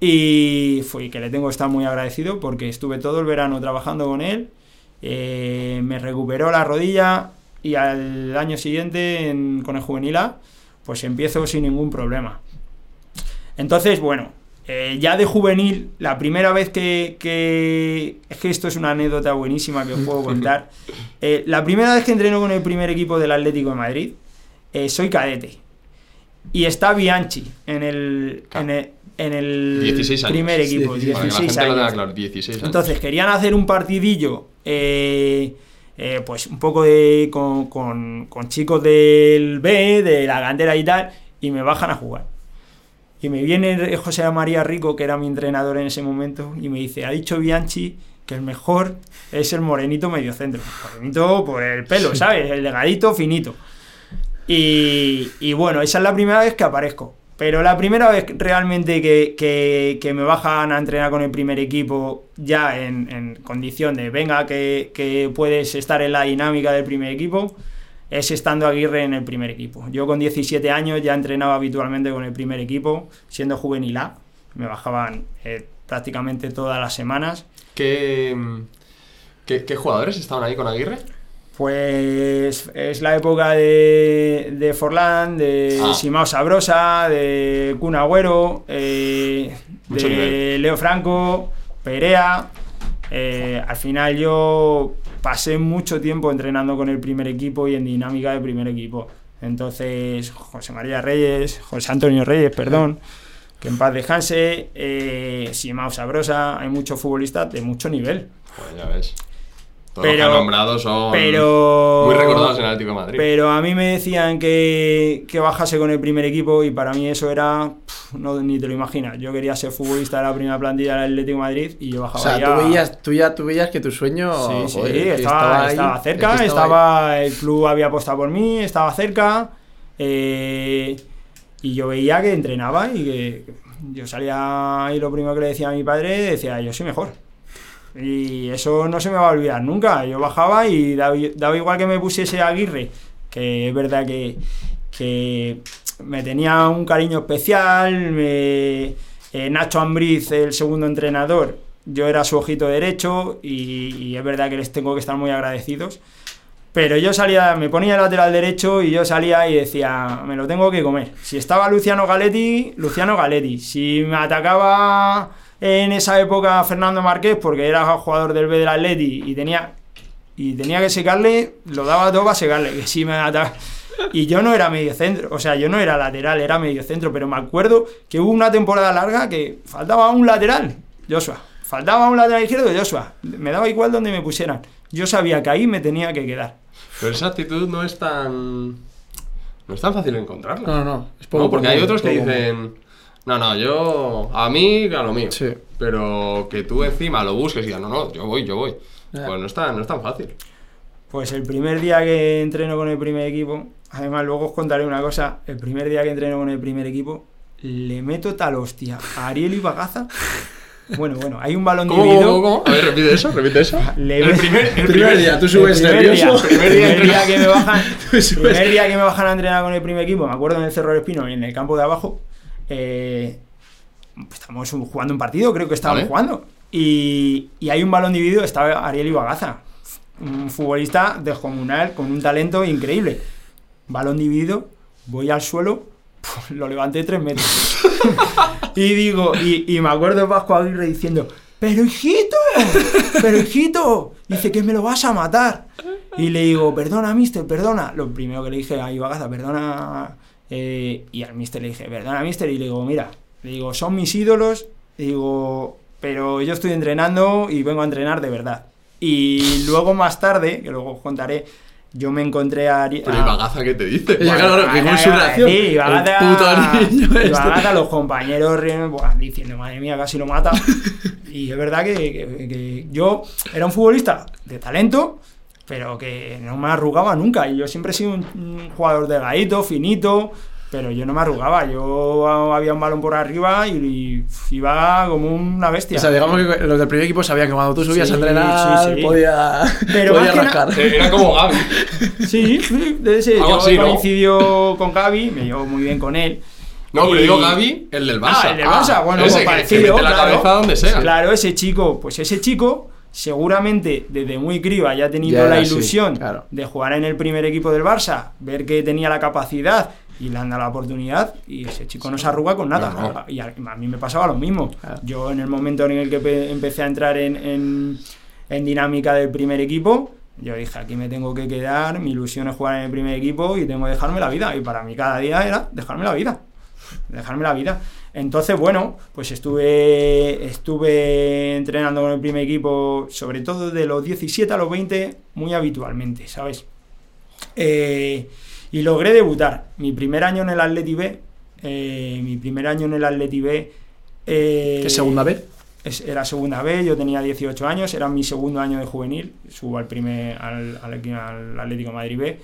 y fue que le tengo que estar muy agradecido porque estuve todo el verano trabajando con él, eh, me recuperó la rodilla y al año siguiente en- con el juvenil A, pues empiezo sin ningún problema. Entonces, bueno, eh, ya de juvenil, la primera vez que, que- Es que esto es una anécdota buenísima que os puedo contar. Eh, la primera vez que entreno con el primer equipo del Atlético de Madrid, eh, soy cadete. Y está Bianchi en el, en el, en el 16 años. primer equipo, Sí, sí, sí. Para que la 16 gente lo tenga años. claro, 16 años. Entonces querían hacer un partidillo, eh, eh, pues un poco de con, con- con chicos del B, de la cantera y tal, y me bajan a jugar. Y me viene José María Rico, que era mi entrenador en ese momento, y me dice, ha dicho Bianchi que el mejor es el morenito mediocentro. Morenito por el pelo, ¿sabes? El legadito finito. Y, y bueno, esa es la primera vez que aparezco. Pero la primera vez realmente que, que- que me bajan a entrenar con el primer equipo, ya en, en condición de venga, que, que puedes estar en la dinámica del primer equipo, es estando Aguirre en el primer equipo. Yo con 17 años ya entrenaba habitualmente con el primer equipo, siendo juvenil A. Me bajaban eh, prácticamente todas las semanas. ¿Qué, qué, qué jugadores estaban ahí con Aguirre? Pues es la época de, de Forlán, de Ah. Simao Sabrosa, de Kun Agüero, eh, de nivel. Leo Franco, Perea. Eh, al final yo pasé mucho tiempo entrenando con el primer equipo y en dinámica de primer equipo. Entonces, José María Reyes, José Antonio Reyes, perdón, que en paz descanse, eh, Simao Sabrosa, hay muchos futbolistas de mucho nivel. Pues ya ves. Todos Pero- los que han nombrado son Pero. muy recordados en el Atlético de Madrid. Pero a mí me decían que, que bajase con el primer equipo y para mí eso era. no, ni te lo imaginas. Yo quería ser futbolista de la primera plantilla del Atlético de Madrid y yo O bajaba sea, ya. tú, veías, tú, ya, tú veías que tu sueño. Sí, sí, joder, estaba, ahí, estaba es cerca, estaba, el club había apostado por mí, estaba cerca. eh, y yo veía que entrenaba y que yo salía y lo primero que le decía a mi padre decía, yo soy mejor. Y eso no se me va a olvidar nunca. Yo bajaba y daba, igual que me pusiese Aguirre, que es verdad que, que me tenía un cariño especial. me- eh, Nacho Ambriz, el segundo entrenador, yo era su ojito derecho y, y es verdad que les tengo que estar muy agradecidos. Pero yo salía, me ponía el lateral derecho y yo salía y decía, me lo tengo que comer. Si estaba Luciano Galetti, Luciano Galetti. Si me atacaba en esa época Fernando Márquez, porque era jugador del B del Atleti y tenía, y tenía que secarle, lo daba todo para secarle. Que si me ata- Y yo no era medio centro, o sea, yo no era lateral, era medio centro, pero me acuerdo que hubo una temporada larga que faltaba un lateral, Joshua. Faltaba un lateral izquierdo, Joshua. Me daba igual donde me pusieran. Yo sabía que ahí me tenía que quedar. Pero esa actitud no es tan. No es tan fácil encontrarla. No, no, es poco No, porque hay otros que dicen. No, no, yo. A mí, a lo mío. Sí. Pero que tú encima lo busques y digas, no, no, yo voy, yo voy. Pues no es tan, no es tan fácil. Pues el primer día que entreno con el primer equipo, además luego os contaré una cosa, el primer día que entreno con el primer equipo, le meto tal hostia a Ariel y Bagaza. Bueno, bueno, hay un balón ¿Cómo, dividido. cómo, cómo? A ver, repite eso, repite eso. Le el primer, el El primer día, tú subes el primer nervioso. Día, el primer día que me bajan, primer día que me bajan a entrenar con el primer equipo, me acuerdo en el Cerro del Espino, en el campo de abajo, eh, estamos jugando un partido, creo que estábamos Vale. jugando, y, y hay un balón dividido, estaba Ariel Ibagaza, un futbolista descomunal con un talento increíble. Balón dividido, voy al suelo, puf, lo levanté tres metros. y digo, y, y me acuerdo de Pascu Aguirre diciendo, pero hijito, pero hijito, dice que me lo vas a matar. Y le digo, perdona, mister, perdona. Lo primero que le dije a Ibagaza, perdona. Eh, y al mister le dije, perdona, mister. Y le digo, mira, le digo, son mis ídolos. Digo, pero yo estoy entrenando y vengo a entrenar de verdad. Y luego más tarde, que luego os contaré, yo me encontré a... Ari- Pero a- ¿y Bagaza qué te dice? Ya, claro, que con Ibagaza, su reacción, sí, el puto niño este. Ibagaza, los compañeros ríen, buah, diciendo, madre mía, casi lo mata. y es verdad que, que- que yo era un futbolista de talento, pero que no me arrugaba nunca. Y yo siempre he sido un, un jugador delgadito, finito, pero yo no me arrugaba. Yo había un balón por arriba y, y iba como una bestia. O sea, digamos que los del primer equipo sabían que cuando tú subías Sí, a entrenar sí, sí. podía, Pero podía rascar. Era como Gaby. Sí, ese, yo así, ¿no? coincidió con Gaby, me llevo muy bien con él. No, pero Y- digo Gaby, el del Barça. Ah, el del Barça, bueno, ese pues que- que, parecido, mete la claro. cabeza donde sea. Claro, ese chico, pues ese chico seguramente desde muy criba ya ha tenido Ya la así, ilusión claro. de jugar en el primer equipo del Barça, ver que tenía la capacidad y le han dado la oportunidad y ese chico no se arruga con nada. No, no. Y a, mí me pasaba lo mismo. Claro. Yo en el momento en el que pe- empecé a entrar en, en- en dinámica del primer equipo, yo dije, aquí me tengo que quedar, mi ilusión es jugar en el primer equipo y tengo que dejarme la vida. Y para mí cada día era dejarme la vida dejarme la vida. Entonces, bueno, pues estuve, estuve entrenando con el primer equipo, sobre todo de los 17 a los 20, muy habitualmente, ¿sabes? Eh, y logré debutar. Mi primer año en el Atleti B, eh, mi primer año en el Atleti B... eh, ¿Qué segunda B? era segunda B, yo tenía 18 años, era mi segundo año de juvenil, subo al primer al, al, al Atlético Madrid B.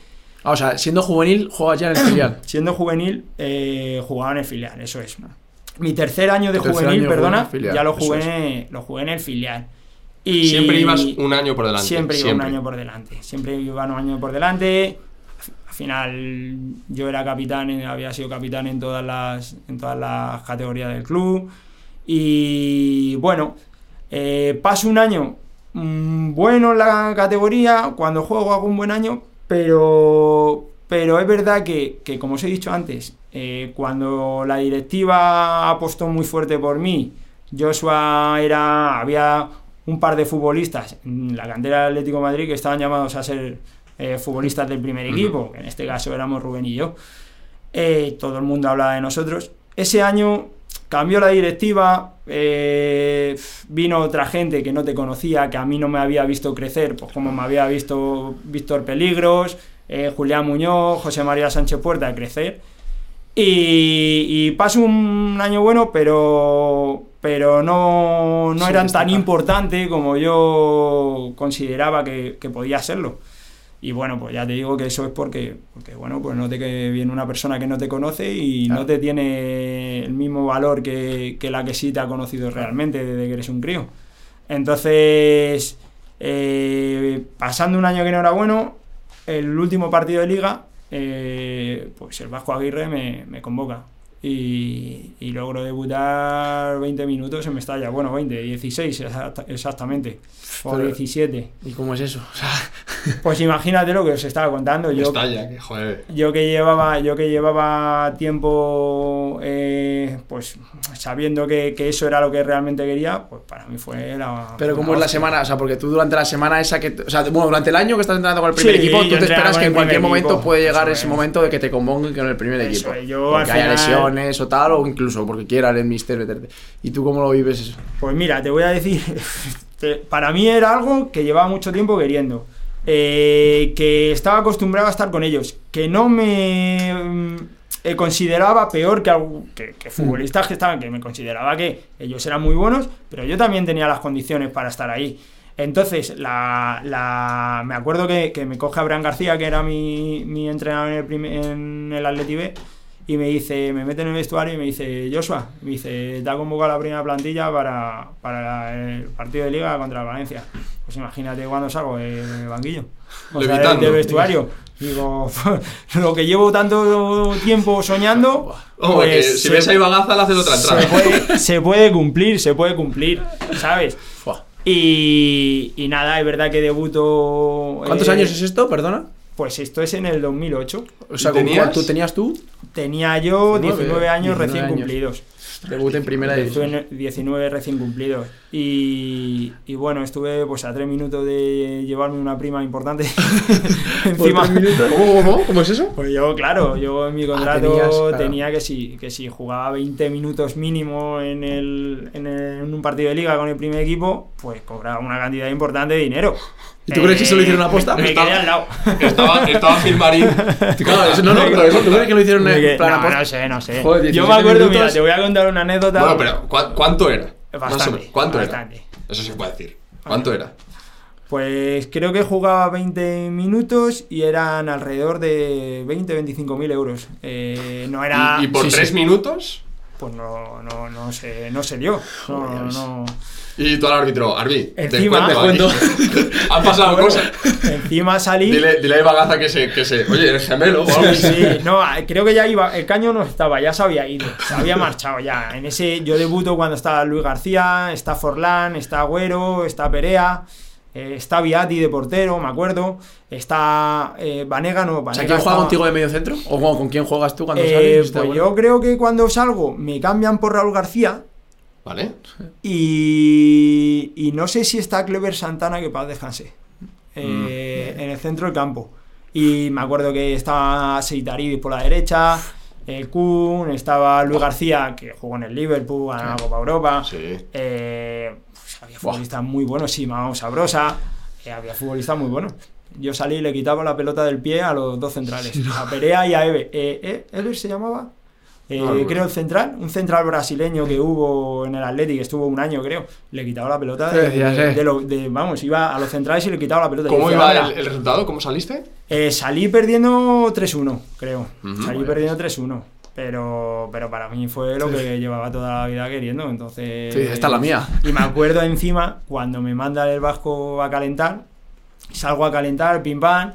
Ah, o sea, siendo juvenil, juegas ya en el filial. Siendo juvenil, eh, jugaba en el filial, eso es. Mi tercer año de tercer juvenil, año perdona, filial, ya lo jugué, lo jugué en el filial. Y Siempre ibas un año por delante. Siempre iba siempre. un año por delante. Siempre iba un año por delante. Al final yo era capitán, eh, había sido capitán en todas las, en todas las categorías del club. Y bueno, eh, paso un año mm, bueno en la categoría, cuando juego hago un buen año, pero, pero es verdad que, que, como os he dicho antes, eh, cuando la directiva apostó muy fuerte por mí, Joshua era, había un par de futbolistas en la cantera del Atlético de Madrid que estaban llamados a ser eh, futbolistas del primer equipo, que en este caso éramos Rubén y yo. Eh, todo el mundo hablaba de nosotros. Ese año cambió la directiva, eh, vino otra gente que no te conocía, que a mí no me había visto crecer, pues como me había visto Víctor Peligros, eh, Julián Muñoz, José María Sánchez Puerta crecer. Y, y pasó un año bueno, pero, pero no, no Sí, eran tan destacar. importantes como yo consideraba que, que podía serlo. Y bueno, pues ya te digo que eso es porque, porque bueno, pues no te que viene una persona que no te conoce y Claro. no te tiene el mismo valor que, que la que sí te ha conocido realmente desde que eres un crío. Entonces, eh, pasando un año que no era bueno, el último partido de liga, eh, pues el Vasco Aguirre me, me convoca. Y, y logro debutar 20 minutos en Mestalla. Bueno, 20, 16 exacta- exactamente. O Pero- 17. ¿Y cómo es eso? O sea, Pues imagínate lo que os estaba contando. Yo, Estalla, que joder. yo que llevaba, yo que llevaba tiempo eh, pues sabiendo que, que eso era lo que realmente quería, pues para mí fue la. pero ¿cómo es la semana? O sea, porque tú durante la semana esa que... O sea, bueno, durante el año que estás entrenando con el primer Sí, equipo, tú te esperas que en cualquier primer momento equipo, puede llegar eso ese es. momento de que te convoquen con el primer Eso equipo. es, yo porque al haya final- lesiones o tal, o incluso porque quiera el mister meterte. ¿Y tú cómo lo vives eso? Pues mira, te voy a decir, para mí era algo que llevaba mucho tiempo queriendo, eh, que estaba acostumbrado a estar con ellos, que no me mm, eh, consideraba peor que, que futbolistas que estaban, que me consideraba que ellos eran muy buenos, pero yo también tenía las condiciones para estar ahí. Entonces, la, la- me acuerdo que, que me coge Abraham García, que era mi, mi entrenador en el, en el Atleti B, y me dice, me mete en el vestuario y me dice, Joshua, me dice, te ha convocado a la primera plantilla para, para el partido de liga contra el Valencia. Pues imagínate cuando salgo del banquillo. O sea, del, vestuario. Digo, lo que llevo tanto tiempo soñando. Pues si se- ves ahí bagaza, le haces otra se entrada. puede, se puede cumplir, se puede cumplir, ¿sabes? Y, y nada, es verdad que debuto. ¿Cuántos eh, años es esto? Perdona. Pues esto es en el 2008. O sea, ¿Y ¿con tenías? cuánto tenías tú? Tenía yo 19, 19 años 19 recién años. cumplidos. Debut en primera división. 19 19 recién cumplidos. Y, y bueno, estuve pues a tres minutos de llevarme una prima importante. Encima. ¿Cómo, cómo? ¿Cómo es eso? Pues yo, claro, yo en mi contrato tenías, claro. tenía que si, que si jugaba 20 minutos mínimo en, el, en, el- en un partido de liga con el primer equipo, pues cobraba una cantidad importante de dinero. ¿Y tú crees que eso lo hicieron a posta? Me, me Estaba- quedé al lado. Estaba, estaba Gilmarín. Claro, eso- no, no, pero eso, ¿tú crees que lo hicieron en plan no, aposta? no sé, no sé. Joder, yo 17 me acuerdo, mira, minutos. te voy a contar una anécdota. Bueno, pero ¿cu- ¿cuánto era? Bastante, menos, ¿Cuánto bastante. era? Eso se puede decir. ¿Cuánto era? Pues creo que jugaba 20 minutos y eran alrededor de 20-25 mil euros. Eh, no era. ¿Y, y por sí, tres sí. minutos? Pues no, no, no, se, no se dio. No, no. Y tú al árbitro, Arbi, Encima- cuento, Te aquí. Han pasado Bueno, cosas. Encima salí. Dile, dile a Bagaza que se, que se. Oye, eres gemelo. Sí, sí, no, creo que ya iba, el caño no estaba, ya se había ido, se había marchado ya. En ese yo debuto cuando está Luis García, está Forlán, está Agüero, está Perea, eh, está Viati de portero, me acuerdo, está eh, Vanega, no, O Vanega sea, ¿quién juega contigo de medio centro? ¿O con, con quién juegas tú cuando Eh, sales? Pues bueno. yo creo que cuando salgo me cambian por Raúl García ¿Vale? y, y no sé si está Clever Santana que paz descanse eh, Mm. en el centro del campo. Y me acuerdo que estaba Seitaridis por la derecha, el Kun, estaba Luis García que jugó en el Liverpool, ganó la Copa Europa. Sí. Eh, había futbolistas muy buenos, sí, Mamá Sabrosa, eh, había futbolistas muy buenos. Yo salí y le quitaba la pelota del pie a los dos centrales, a Perea y a Eve. Eh, eh, ¿Ever se llamaba? Eh, creo el central, un central brasileño que hubo en el Athletic, que estuvo un año creo, le quitaba la pelota ¿Qué de, decías, de- de lo- de- vamos, iba a los centrales y le quitaba la pelota. ¿Cómo decía, iba el, el resultado? ¿Cómo saliste? Eh, salí perdiendo 3-1, creo. Salí bueno. perdiendo 3-1. Pero, pero para mí fue lo que llevaba toda la vida queriendo. Entonces. Sí, esta es la mía. Y me acuerdo encima cuando me manda el Vasco a calentar. Salgo a calentar, pim pam.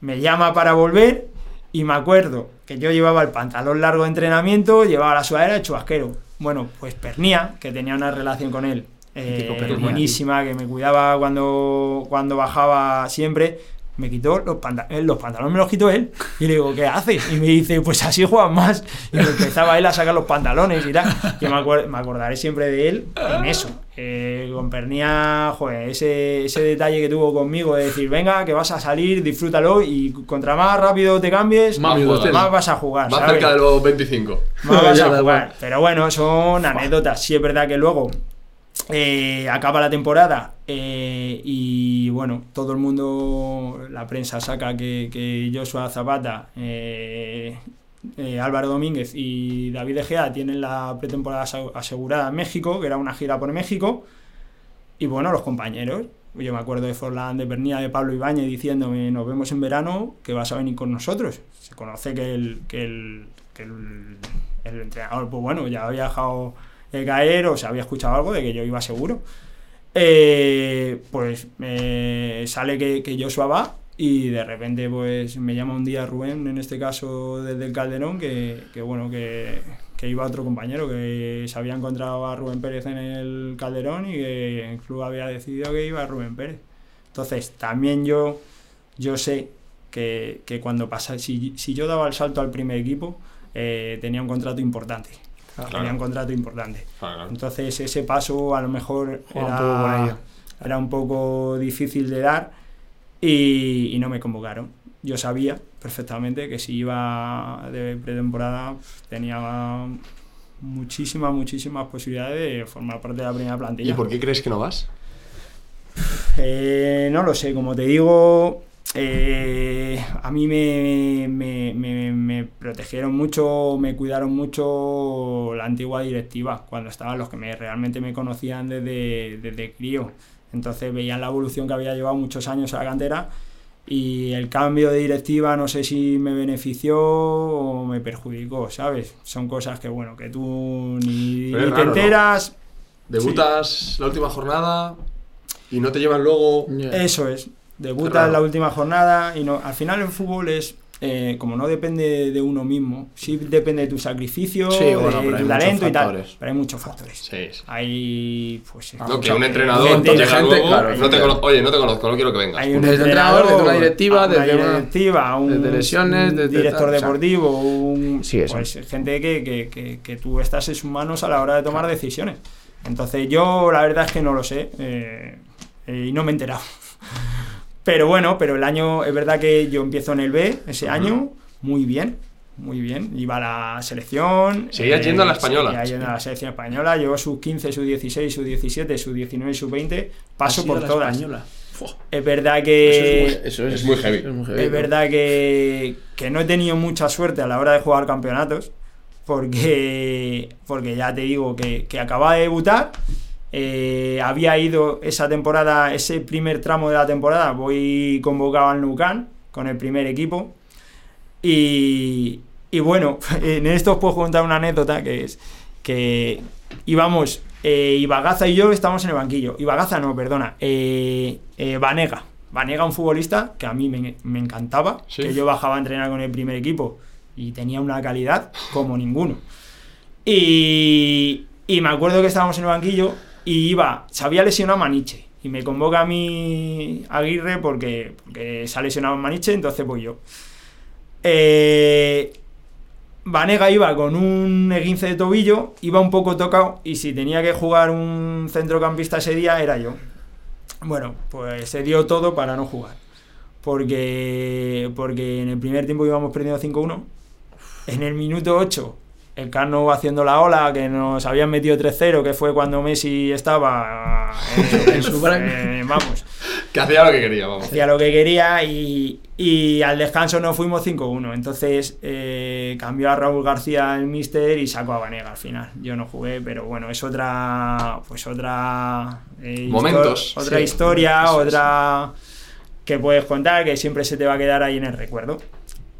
Me llama para volver. Y me acuerdo que yo llevaba el pantalón largo de entrenamiento, llevaba la sudadera de chubasquero. Bueno, pues Pernía, que tenía una relación con él, eh, buenísima, que me cuidaba cuando, cuando bajaba siempre. Me quitó los, panta- eh, los pantalones, me los quitó él. Y le digo, ¿qué haces? Y me dice, pues así juegas más. Y me empezaba él a sacar los pantalones y tal. Que me, acuer- me acordaré siempre de él en eso. Eh, con Pernia, joder, ese, ese detalle que tuvo conmigo de decir, venga, que vas a salir, disfrútalo y contra más rápido te cambies, Más vas a jugar. Más ¿sabes? cerca de los 25. Más vas Ya a jugar. Pero bueno, son anécdotas. Sí es verdad que luego eh, acaba la temporada eh, y bueno, todo el mundo, la prensa saca que, que Joshua Zapata, eh, Álvaro Domínguez y David De Gea tienen la pretemporada asegurada en México, que era una gira por México. Y bueno, los compañeros. Yo me acuerdo de Forlán, de Pernilla, de Pablo Ibáñez diciéndome, nos vemos en verano, que vas a venir con nosotros. Se conoce que el, que el, que el, el entrenador, pues bueno, ya había dejado de caer o se había escuchado algo de que yo iba seguro. Eh, pues eh, sale que, que Joshua y de repente pues me llama un día Rubén, en este caso desde el Calderón, que, que bueno, que, que iba otro compañero, que se había encontrado a Rubén Pérez en el Calderón y que el club había decidido que iba Rubén Pérez. Entonces, también yo, yo sé que, que cuando pasa, si, si yo daba el salto al primer equipo, eh, tenía un contrato importante. Tenía un contrato importante. Claro, claro. Entonces ese paso a lo mejor era, era un poco difícil de dar y, y no me convocaron. Yo sabía perfectamente que si iba de pretemporada tenía muchísimas, muchísimas posibilidades de formar parte de la primera plantilla. ¿Y por qué crees que no vas? Eh, no lo sé, como te digo, eh, a mí me, me- me- me protegieron mucho, me cuidaron mucho la antigua directiva, cuando estaban los que me, realmente me conocían desde, desde crío. Entonces veían la evolución que había llevado muchos años a la cantera y el cambio de directiva no sé si me benefició o me perjudicó, ¿sabes? Son cosas que, bueno, que tú ni, te enteras. Debutas la última jornada y no te llevan luego. Eso es. Debuta raro. en la última jornada y no, al final el fútbol es, eh, como no depende de uno mismo, sí depende de tu sacrificio, Sí, bueno, de tu muchos talento y tal. factores. Pero hay muchos factores. Sí, sí. Hay, pues, Ah, No, que un entrenador gente- llega gente, luego, claro, no te gente. cono- oye, no te conozco, no quiero que vengas. hay un Desde entrenador, desde una directiva, una desde una- directiva, un desde lesiones, un desde director tal, o sea. deportivo, un, Sí, eso. pues, gente que, que- que- que tú estás en sus manos a la hora de tomar decisiones. Entonces yo la verdad es que no lo sé eh, eh, y no me he enterado. Pero bueno, pero el año, es verdad que yo empiezo en el B ese año, muy bien, muy bien. Iba a la selección. Seguías yendo a la española. Seguía yendo a la selección española. Llevo sus 15, sus 16, sus 17, sus 19, sus 20. Paso por todas. Es verdad Eso que. es muy- eso es muy heavy. es muy heavy, Es ¿no? verdad que, que no he tenido mucha suerte a la hora de jugar campeonatos, porque, porque ya te digo que, que acababa de debutar, eh, había ido esa temporada, ese primer tramo de la temporada, voy convocado al Nucan con el primer equipo, y, y bueno, en esto os puedo contar una anécdota que es que íbamos, eh, Ibagaza y yo estábamos en el banquillo. Ibagaza no, perdona, eh, eh, Vanega. Vanega, un futbolista que a mí me, me encantaba, Sí. que yo bajaba a entrenar con el primer equipo y tenía una calidad como ninguno. Y, y me acuerdo que estábamos en el banquillo y iba, se había lesionado Maniche. Y me convoca a mí Aguirre porque, porque se ha lesionado Maniche, entonces voy yo. Eh, Vanega iba con un esguince de tobillo, iba un poco tocado y si tenía que jugar un centrocampista ese día era yo. Bueno, pues se dio todo para no jugar. Porque, porque en el primer tiempo íbamos perdiendo 5-1. En el minuto 8, el Carno va haciendo la ola, que nos habían metido 3-0, que fue cuando Messi estaba en, En su eh, vamos, Que hacía lo que quería, vamos. hacía lo que quería y, y al descanso nos fuimos 5-1. Entonces eh, cambió a Raúl García el míster y sacó a Vanega al final. Yo no jugué, pero bueno, es otra. Pues otra. eh, Momentos, histo- Otra sí. historia, otra. que puedes contar, que siempre se te va a quedar ahí en el recuerdo.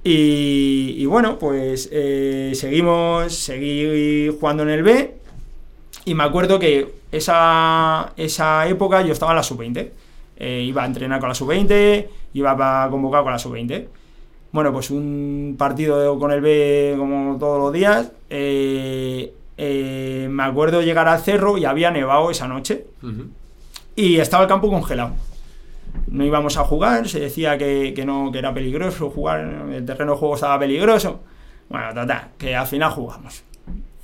Y, y bueno, pues eh, seguimos, seguí jugando en el B. Y me acuerdo que esa, esa época yo estaba en la sub-20. Eh, iba a entrenar con la sub-20, iba para convocar con la sub-20. Bueno, pues un partido con el B como todos los días. eh, eh, me acuerdo llegar al cerro y había nevado esa noche y estaba el campo congelado. No íbamos a jugar, se decía que, que no, que era peligroso jugar, el terreno de juego estaba peligroso. Bueno, total, que al final jugamos.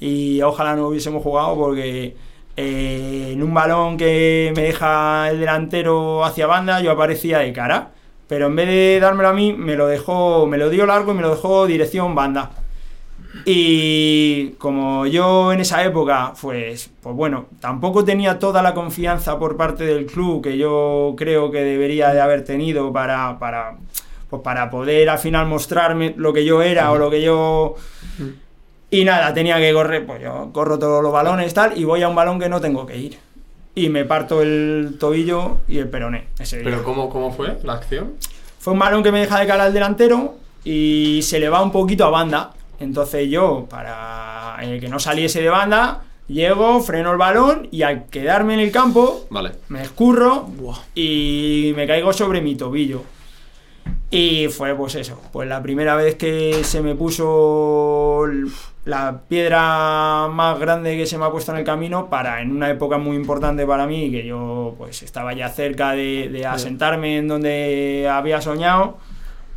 Y ojalá no hubiésemos jugado porque eh, en un balón que me deja el delantero hacia banda, yo aparecía de cara. Pero en vez de dármelo a mí, me lo dejó, me lo dio largo y me lo dejó dirección banda. Y como yo en esa época, pues, pues bueno, tampoco tenía toda la confianza por parte del club que yo creo que debería de haber tenido para, para, pues para poder al final mostrarme lo que yo era o lo que yo... Y nada, tenía que correr, pues yo corro todos los balones tal, y voy a un balón que no tengo que ir. Y me parto el tobillo y el peroné ese día. ¿Pero cómo, cómo fue la acción? Fue un balón que me deja de cara al delantero y se le va un poquito a banda. Entonces yo, para eh, que no saliese de banda, llego, freno el balón y al quedarme en el campo, Vale. me escurro Buah. y me caigo sobre mi tobillo. Y fue pues eso, pues la primera vez que se me puso la piedra más grande que se me ha puesto en el camino para en una época muy importante para mí que yo pues estaba ya cerca de, de asentarme en donde había soñado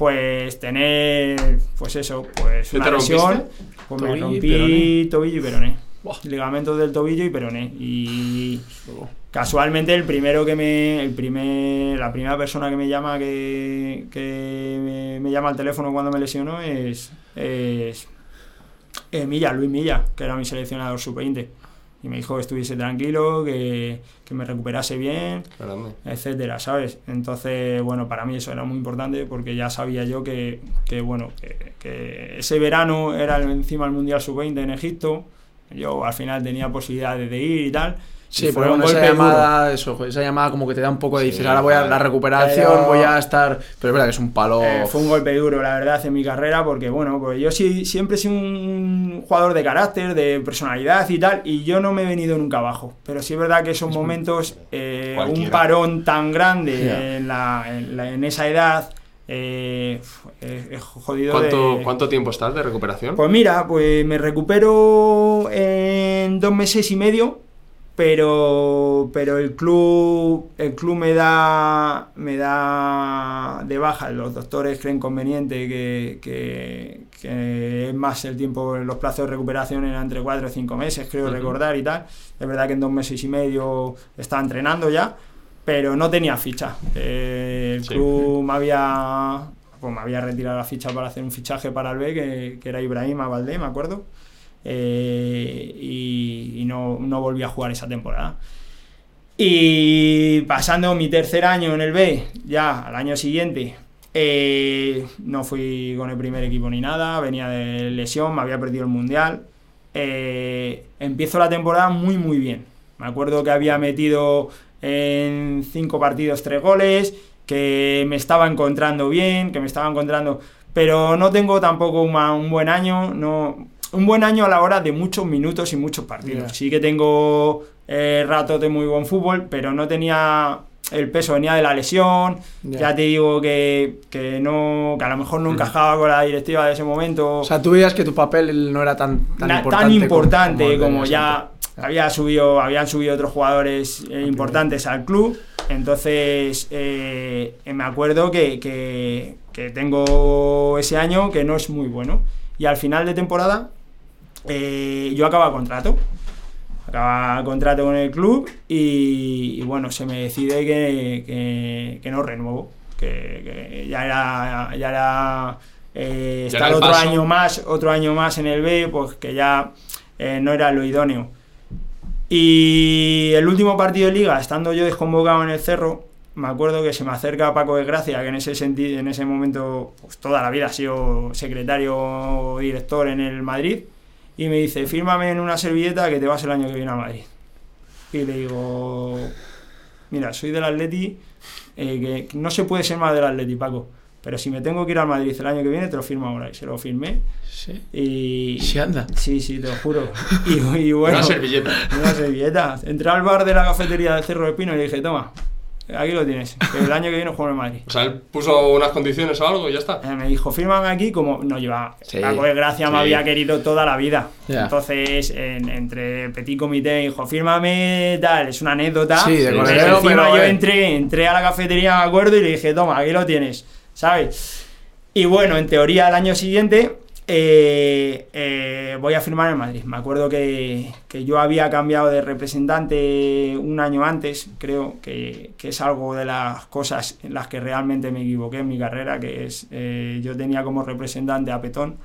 pues tener pues eso pues ¿Qué una lesión pues me rompí tobillo y peroné. Ligamentos del tobillo y peroné. Y casualmente el primero que me el primer la primera persona que me llama que, que me, me llama al teléfono cuando me lesionó es es Milla Luis Milla que era mi seleccionador sub-20 y me dijo que estuviese tranquilo que, que me recuperase bien etcétera, ¿sabes? Entonces, bueno, para mí eso era muy importante porque ya sabía yo que, que, bueno, que, que ese verano era encima el Mundial Sub-20 en Egipto, yo al final tenía posibilidades de ir y tal. Sí, pero bueno, esa duro. llamada, eso, esa llamada como que te da un poco de Sí, dices, ahora voy a la recuperación, Pero- voy a estar. Pero es verdad que es un palo. Eh, fue un golpe duro, la verdad, en mi carrera, porque bueno, pues yo sí, siempre he sido un jugador de carácter, de personalidad y tal, y yo no me he venido nunca abajo. Pero sí es verdad que esos momentos, eh, un parón tan grande Ya. en, la, en, la- en esa edad, eh, es jodido ¿Cuánto, de... ¿Cuánto tiempo estás de recuperación? Pues mira, pues me recupero en dos meses y medio, pero, pero el club el club me da me da de baja. Los doctores creen conveniente que, que, que es más el tiempo, los plazos de recuperación eran entre cuatro o cinco meses, creo recordar y tal. Es verdad que en dos meses y medio estaba entrenando ya, pero no tenía ficha. Eh, el Sí. club me había pues me había retirado la ficha para hacer un fichaje para el B, que, que era Ibrahim Valdé, me acuerdo. Eh, y no, no volví a jugar esa temporada. Y pasando mi tercer año en el B, ya al año siguiente, eh, no fui con el primer equipo ni nada, venía de lesión, me había perdido el mundial. Eh, empiezo la temporada muy, muy bien. Me acuerdo que había metido en cinco partidos tres goles, que me estaba encontrando bien, que me estaba encontrando. Pero no tengo tampoco un buen año, no, un buen año a la hora de muchos minutos y muchos partidos. Sí que tengo eh, ratos de muy buen fútbol, pero no tenía el peso, venía de la lesión. Ya. Ya, te digo que, que no, que a lo mejor no encajaba con la directiva de ese momento O sea, tú veías que tu papel no era tan, tan na- importante. tan importante como, ya había subido, habían subido otros jugadores eh, importantes al club. Entonces eh, me acuerdo que, que- que tengo ese año que no es muy bueno. Y al final de temporada eh, yo acaba contrato. Acaba contrato con el club y, y bueno, se me decide que, que- que no renuevo. Que, que ya era, ya era eh, estar era otro paso. año más, otro año más en el B, pues que ya eh, no era lo idóneo. Y el último partido de liga, estando yo desconvocado en el cerro, me acuerdo que se me acerca Paco de Gracia, que en ese sentido, en ese momento, pues toda la vida ha sido secretario o director en el Madrid, y me dice, fírmame en una servilleta que te vas el año que viene a Madrid. Y le digo, mira, soy del Atleti, eh, que no se puede ser más del Atleti, Paco, pero si me tengo que ir al Madrid el año que viene, te lo firmo ahora. Y se lo firmé. Sí. Y... Sí, anda. Sí, sí, te lo juro. Y, y bueno, Una servilleta. una servilleta. Entré al bar de la cafetería del Cerro de Pino y le dije, toma, aquí lo tienes. El año que viene juego en Madrid. O sea, él puso unas condiciones o algo y ya está. Eh, me dijo, fírmame aquí como no lleva. Sí. Paco de Gracia me había querido toda la vida. Ya. Entonces, en- entre Petit Comité, me dijo, fírmame tal, es una anécdota. Sí, de Pero colegio, encima pero, yo eh. entré, entré a la cafetería, me acuerdo, y le dije, toma, aquí lo tienes, ¿sabes? Y bueno, en teoría, al año siguiente eh, eh, voy a firmar en Madrid. Me acuerdo que, que yo había cambiado de representante un año antes, creo que, que es algo de las cosas en las que realmente me equivoqué en mi carrera, que es eh, yo tenía como representante a Petón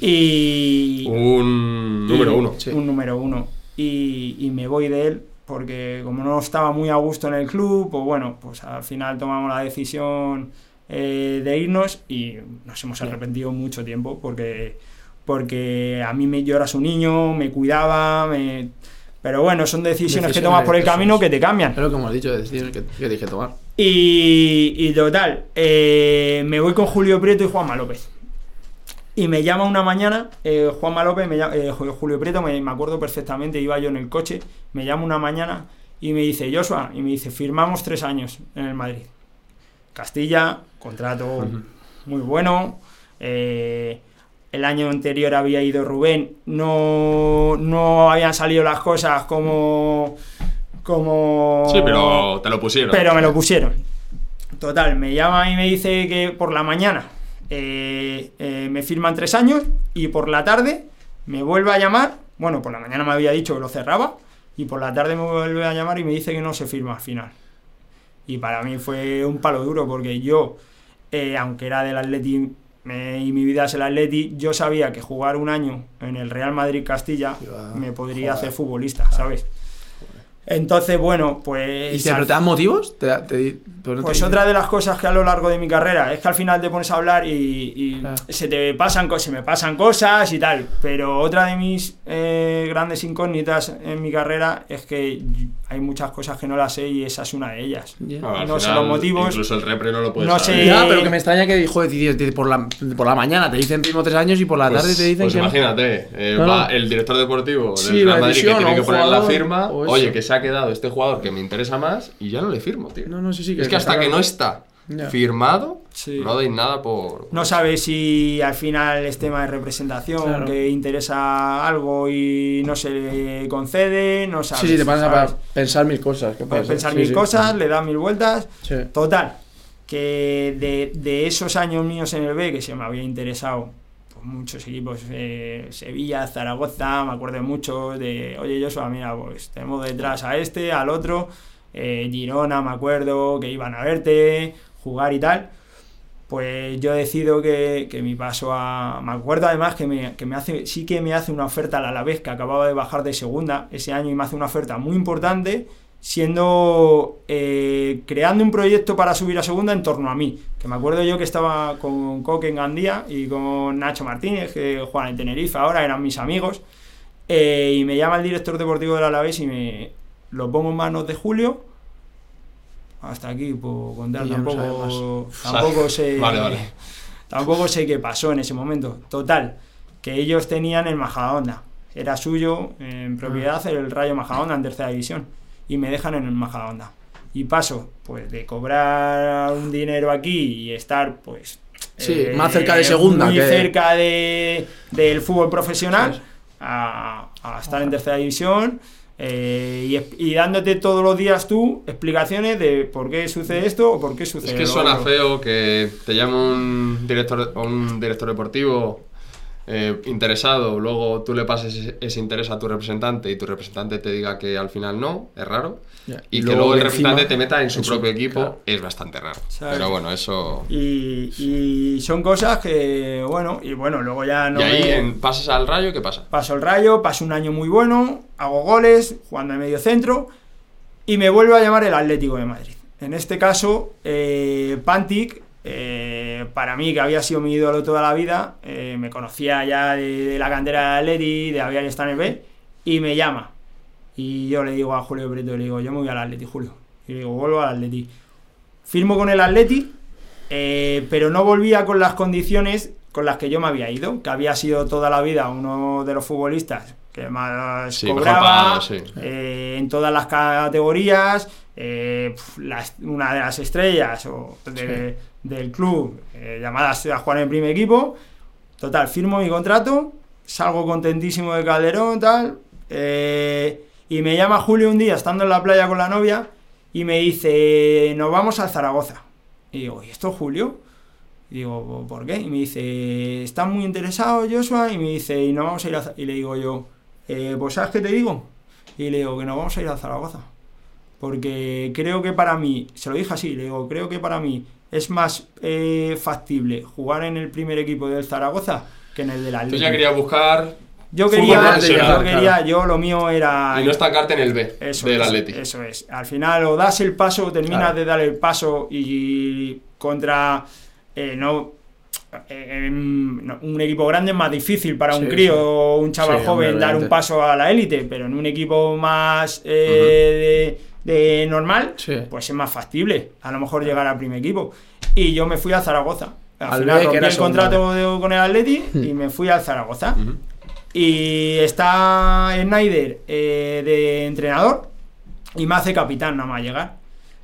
y Un número uno. Sí. un número uno y, y me voy de él porque como no estaba muy a gusto en el club, pues bueno, pues al final tomamos la decisión eh, de irnos y nos hemos arrepentido mucho tiempo porque, porque a mí me, yo era su niño, me cuidaba, me... pero bueno, son decisiones, que Decisiones, tomas por el camino que te cambian. Es lo que hemos dicho, decir que, que dije tomar. Y, y total, eh, me voy con Julio Prieto y Juanma López. Y me llama una mañana, eh, Juanma López, me llama- eh, Ju- Julio Prieto, me, me acuerdo perfectamente, iba yo en el coche, me llama una mañana y me dice, Joshua, y me dice, firmamos tres años en el Madrid. Castilla, contrato muy bueno. eh, el año anterior había ido Rubén, no, no habían salido las cosas como... como Sí, pero te lo pusieron. pero me lo pusieron. Total, me llama y me dice que por la mañana eh, eh, me firman tres años y por la tarde me vuelve a llamar. Bueno, por la mañana me había dicho que lo cerraba y por la tarde me vuelve a llamar y me dice que no se firma al final. Y para mí fue un palo duro porque yo, eh, aunque era del Atleti me- y mi vida es el Atleti, yo sabía que jugar un año en el Real Madrid Castilla me podría joder. hacer futbolista, ¿sabes? Entonces, bueno, pues... ¿Y te, al- te dan motivos? ¿Te, da- te no pues otra de las cosas que a lo largo de mi carrera es que al final te pones a hablar y, y Claro. se te pasan cosas, se me pasan cosas y tal. Pero otra de mis eh, grandes incógnitas en mi carrera es que hay muchas cosas que no las sé y esa es una de ellas. Ya. No, sé los motivos. Incluso el repre no lo puede No saber. sé. Ya, pero que me extraña que dijo por la, por la mañana te dicen primo tres años y por la Pues- tarde te dicen pues que no. imagínate, eh, No, va el director deportivo del Sí, Real la Madrid que tiene que poner la firma. Oye, que se ha quedado este jugador que me interesa más y ya no le firmo, tío. No, no, sí, sí. es que hasta que no está Ya. firmado, Sí. no deis nada por. No sabes si al final es tema de representación, Claro. que interesa algo y no se le concede, no sabes. Sí, sí, te pones a ¿sabes? pensar mil cosas. ¿qué pasa? pensar Sí, mil sí. cosas, le das mil vueltas. Sí. Total, que de, de esos años míos en el B, que se me había interesado pues, muchos equipos, eh, Sevilla, Zaragoza, me acuerdo mucho de, oye Joshua, mira, pues tenemos detrás a este, al otro, eh, Girona, me acuerdo, que iban a verte, jugar y tal. Pues yo decido que, que mi paso a... Me acuerdo además que, me, que me hace, sí que me hace una oferta al Alavés, que acababa de bajar de segunda ese año y me hace una oferta muy importante, siendo... eh, creando un proyecto para subir a segunda en torno a mí. Que me acuerdo yo que estaba con Coque en Gandía y con Nacho Martínez, que juegan en Tenerife ahora, eran mis amigos. eh, y me llama el director deportivo del Alavés y me lo pongo en manos de Julio. Hasta aquí puedo contar, Y no tampoco, tampoco sé. Vale, vale. Tampoco sé qué pasó en ese momento. Total, que ellos tenían el Majadahonda. Era suyo en propiedad Ah. el Rayo Majadahonda en tercera división. Y me dejan en el Majadahonda. Y paso, pues, de cobrar un dinero aquí y estar, pues. Sí, más cerca de segunda Muy que- cerca de, del fútbol profesional. A, a estar en tercera división. Eh, y, dándote todos los días tú explicaciones de por qué sucede esto o por qué sucede Es que suena otro. feo que te llame un director, un director deportivo eh, interesado, luego tú le pases ese, ese interés a tu representante y tu representante te diga que al final no, es raro. Y, que luego el encima- representante te meta en su en su- propio equipo claro. es bastante raro. ¿Sabes? Pero bueno, eso... Y, y son cosas que, bueno, y bueno, luego ya no y ahí me- en- pasas al rayo, ¿qué pasa? paso el rayo, paso un año muy bueno, hago goles, jugando en medio centro, y me vuelve a llamar el Atlético de Madrid. En este caso, eh, Pantic, eh, para mí, que había sido mi ídolo toda la vida, eh, me conocía ya de, de la cantera de Atleti, de en el B, y me llama. Y yo le digo a Julio Preto, le digo, yo me voy al Atleti, Julio. Y le digo, vuelvo al Atleti. Firmo con el Atleti, eh, pero no volvía con las condiciones con las que yo me había ido, que había sido toda la vida uno de los futbolistas que más Sí, cobraba, pagado, sí. eh, en todas las categorías, eh, las- una de las estrellas o de- del club eh, llamadas a jugar en el primer equipo. Total, firmo mi contrato, salgo contentísimo de Calderón, tal. eh, y me llama Julio un día, estando en la playa con la novia, y me dice, nos vamos a Zaragoza. Y digo, ¿y esto es Julio? Y digo, ¿por qué? Y me dice, ¿estás muy interesado, Joshua? Y me dice, y nos vamos a ir a... Za-". Y le digo yo, "Eh, pues ¿sabes qué te digo? Y le digo que nos vamos a ir a Zaragoza. Porque creo que para mí, se lo dije así, le digo, creo que para mí es más eh, factible jugar en el primer equipo del Zaragoza que en el del Atlético. ya quería buscar Yo quería, yo quería, yo lo mío era y no estancarte en el B eso del es, Atleti. Eso es. Al final o das el paso, terminas Claro. de dar el paso y contra eh, no, eh, no, un equipo grande es más difícil para un crío sí. o un chaval Sí, joven hombre, dar un paso a la élite, pero en un equipo más eh, de, de normal, Sí. pues es más factible a lo mejor llegar al primer equipo. Y yo me fui a Zaragoza. Al, Al final B, que rompí era el contrato de- con el Atleti y me fui al Zaragoza. Y está Snyder eh, de entrenador y me hace capitán nada más llegar.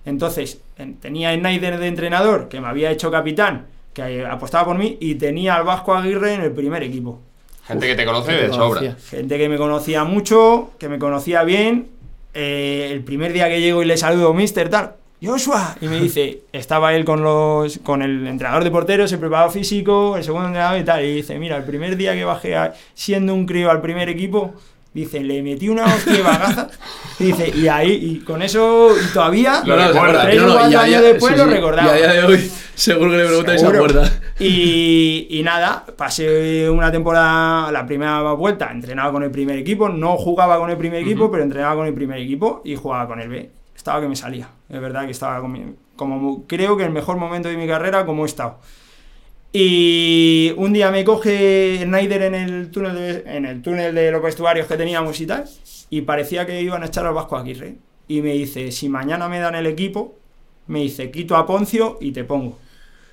Entonces, en- tenía Snyder de entrenador, que me había hecho capitán, que eh, apostaba por mí, y tenía al Vasco Aguirre en el primer equipo. Gente que te conoce que de sobra. Gente que me conocía mucho, que me conocía bien. Eh, el primer día que llego y le saludo, mister, tal, Joshua, y me dice, estaba él con los con el entrenador de porteros, el preparador físico, el segundo entrenador y tal, y dice, mira, el primer día que bajé siendo un crío al primer equipo, dice, le metí una hostia de bagaza, y dice, y ahí, y con eso, y todavía, Lo recuerda. tres no, o no, cuatro y años después sí, lo recordaba. Y a día de hoy, seguro que le preguntáis se Seguro. acuerda. Y, y nada, pasé una temporada, la primera vuelta, entrenaba con el primer equipo, no jugaba con el primer equipo, pero entrenaba con el primer equipo y jugaba con el B. Estaba que me salía, es verdad que estaba con mi- como creo que el mejor momento de mi carrera como he estado. Y un día me coge Snyder en el túnel de, en el túnel de los vestuarios que teníamos y tal, y parecía que iban a echar al Vasco Aguirre. Y me dice, si mañana me dan el equipo, me dice, quito a Poncio y te pongo.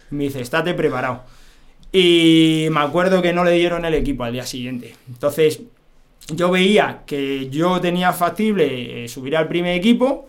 Me dice, estate preparado. Y me acuerdo que no le dieron el equipo al día siguiente. Entonces, yo veía que yo tenía factible eh, subir al primer equipo.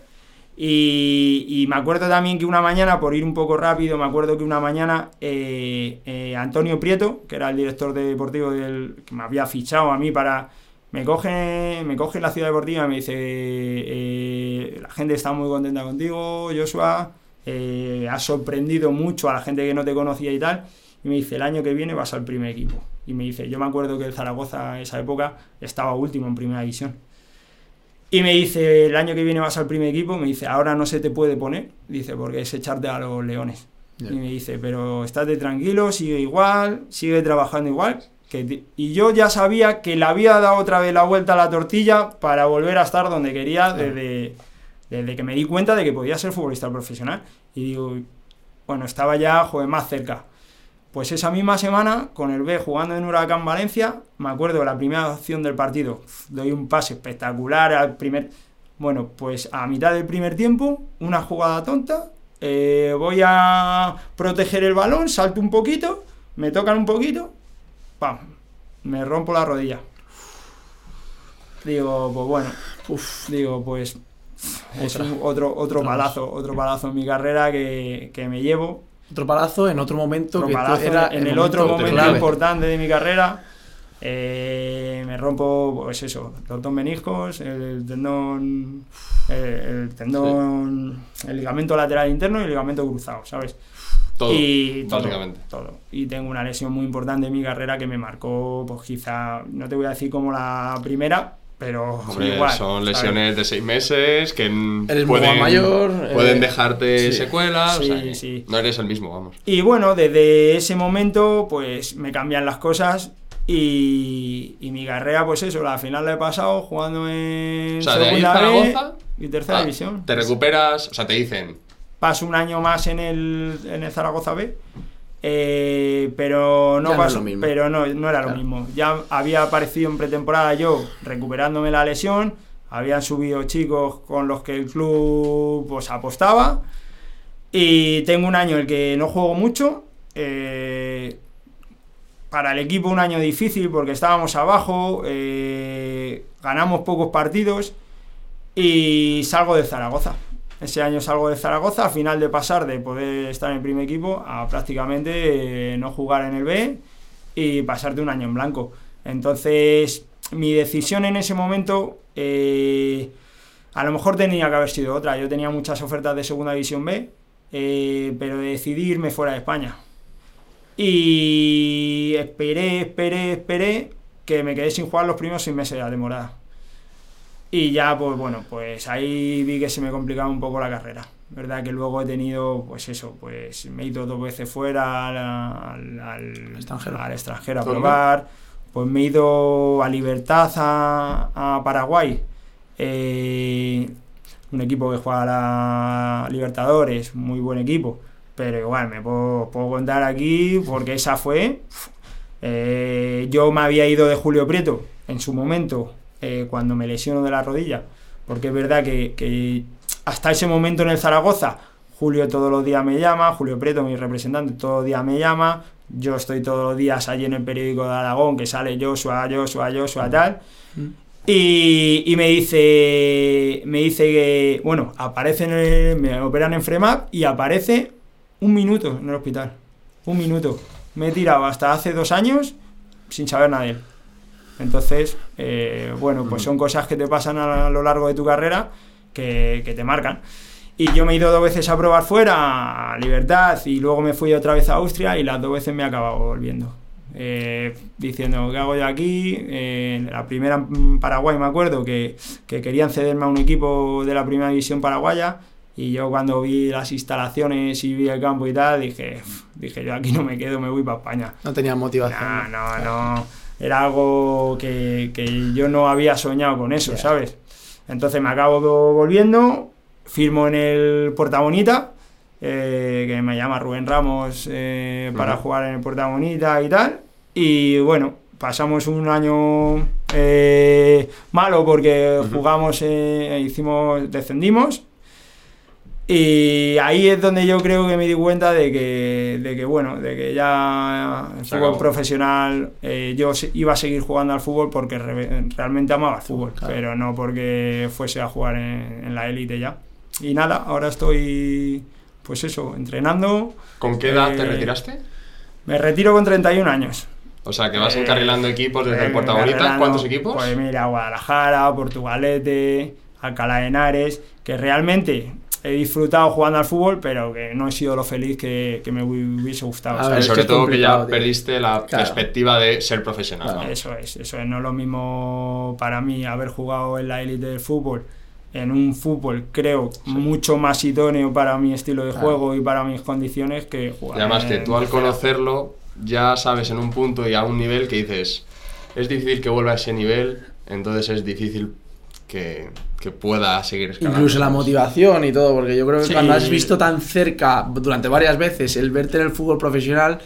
Y, me acuerdo también que una mañana, por ir un poco rápido, me acuerdo que una mañana eh, eh, Antonio Prieto, que era el director deportivo del, que me había fichado a mí para. Me coge, me coge la ciudad deportiva y me dice: eh, La gente está muy contenta contigo, Joshua. eh, has sorprendido mucho a la gente que no te conocía y tal. Y me dice: El año que viene vas al primer equipo. Y me dice: Yo me acuerdo que el Zaragoza, en esa época, estaba último en primera división. Y me dice, el año que viene vas al primer equipo, me dice, ahora no se te puede poner, dice, porque es echarte a los leones. Y me dice, pero estate tranquilo, sigue igual, sigue trabajando igual. Que ti-". y yo ya sabía que le había dado otra vez la vuelta a la tortilla para volver a estar donde quería desde, desde que me di cuenta de que podía ser futbolista profesional. Y digo, bueno, estaba ya, joder, más cerca. Pues esa misma semana, con el B jugando en Huracán Valencia, me acuerdo de la primera acción del partido. Doy un pase espectacular al primer. Bueno, pues a mitad del primer tiempo, una jugada tonta. eh, voy a proteger el balón, salto un poquito, me tocan un poquito, ¡pam! Me rompo la rodilla. Digo, pues bueno, Uf, digo, pues es otro, otro palazo, otro palazo en mi carrera que, que me llevo otro palazo en otro momento otro que palazo era en el otro momento clave. importante de mi carrera. eh, me rompo, pues eso, los dos meniscos, el tendón, el, el tendón, el ligamento lateral interno y el ligamento cruzado, ¿sabes? Todo, y todo, básicamente. todo. Y tengo una lesión muy importante en mi carrera que me marcó, pues quizá, no te voy a decir como la primera, pero Hombre, igual. son ¿sabes? lesiones de seis meses que Eres pueden, mayor, eh, pueden dejarte sí. secuelas. o Sí, sea que sí. No eres el mismo, vamos. Y bueno, desde ese momento, pues me cambian las cosas y, y mi carrera, pues eso, la final la he pasado jugando en O sea, de ahí segunda B Zaragoza y tercera Ah, división. Te recuperas, o sea, te dicen, Paso un año más en el, en el Zaragoza B. eh, pero no pasó, pero no, no era lo mismo. Ya había aparecido en pretemporada yo recuperándome la lesión, habían subido chicos con los que el club pues apostaba y tengo un año en el que no juego mucho, eh, para el equipo un año difícil porque estábamos abajo, eh, ganamos pocos partidos y salgo de Zaragoza. Ese año salgo de Zaragoza, al final de pasar de poder estar en el primer equipo a prácticamente eh, no jugar en el B y pasar de un año en blanco. Entonces, mi decisión en ese momento eh, a lo mejor tenía que haber sido otra. Yo tenía muchas ofertas de Segunda División B, eh, pero decidí irme fuera de España. Y esperé, esperé, esperé que me quedé sin jugar los primeros seis meses de la temporada. Y ya, pues bueno, pues ahí vi que se me complicaba un poco la carrera. ¿Verdad? Que luego he tenido, pues eso, pues me he ido dos veces fuera al, al, extranjero. al extranjero a probar. Pues me he ido a Libertad, a, a Paraguay. Eh, un equipo que juega a la Libertadores, muy buen equipo. Pero igual, me puedo, puedo contar aquí porque esa fue. Eh, yo me había ido de Julio Prieto en su momento, eh, cuando me lesiono de la rodilla. Porque es verdad que, que hasta ese momento en el Zaragoza, Julio todos los días me llama, Julio Prieto, mi representante, todos los días me llama. Yo estoy todos los días allí en el periódico de Aragón, que sale Joshua, Joshua, Joshua, tal. Y, y me dice, me dice que, bueno, aparece en el- me operan en Fremap y aparece un minuto en el hospital. Un minuto. Me he tirado hasta hace dos años sin saber nada de él. Entonces, eh, bueno, pues son cosas que te pasan a lo largo de tu carrera que, que te marcan. Y yo me he ido dos veces a probar fuera, a Libertad, y luego me fui otra vez a Austria y las dos veces me he acabado volviendo. Eh, diciendo, ¿qué hago yo aquí? Eh, la primera en Paraguay me acuerdo que, que querían cederme a un equipo de la primera división paraguaya y yo cuando vi las instalaciones y vi el campo y tal, dije, dije yo aquí no me quedo, me voy para España. No tenía motivación. No, no, no. Era algo que, que yo no había soñado con eso. ¿sabes? Entonces me acabo volviendo, firmo en el Puerta Bonita, eh, que me llama Rubén Ramos eh, para jugar en el Puerta Bonita y tal. Y bueno, pasamos un año eh, malo porque Ujú. jugamos, eh, hicimos, descendimos. Y ahí es donde yo creo que me di cuenta de que, de que bueno, de que ya el fútbol acabó. profesional, eh, yo iba a seguir jugando al fútbol porque re- realmente amaba el fútbol, Claro. pero no porque fuese a jugar en, en la élite ya. Y nada, ahora estoy, pues eso, entrenando. ¿Con qué edad te Eh, retiraste? Me retiro con 31 años. O sea, que vas Eh, encarrilando equipos desde Eh, el Puerta Bonita. encarrilando, ¿Cuántos equipos? Pues mira, Guadalajara, Portugalete, Alcalá de Henares, que realmente he disfrutado jugando al fútbol, pero que no he sido lo feliz que, que me hubiese gustado. Y sobre todo que ya tío. perdiste la Claro. perspectiva de ser profesional. Claro. vamos. Eso es, eso es. No es lo mismo para mí haber jugado en la élite del fútbol, en un fútbol, creo, mucho más idóneo para mi estilo de Claro. juego y para mis condiciones que jugar. Y además que tú al conocerlo ya sabes en un punto y a un nivel que dices, es difícil que vuelva a ese nivel, entonces es difícil que, que pueda seguir escalando. Incluso la motivación y todo, porque yo creo que Sí. cuando has visto tan cerca durante varias veces el verte en el fútbol profesional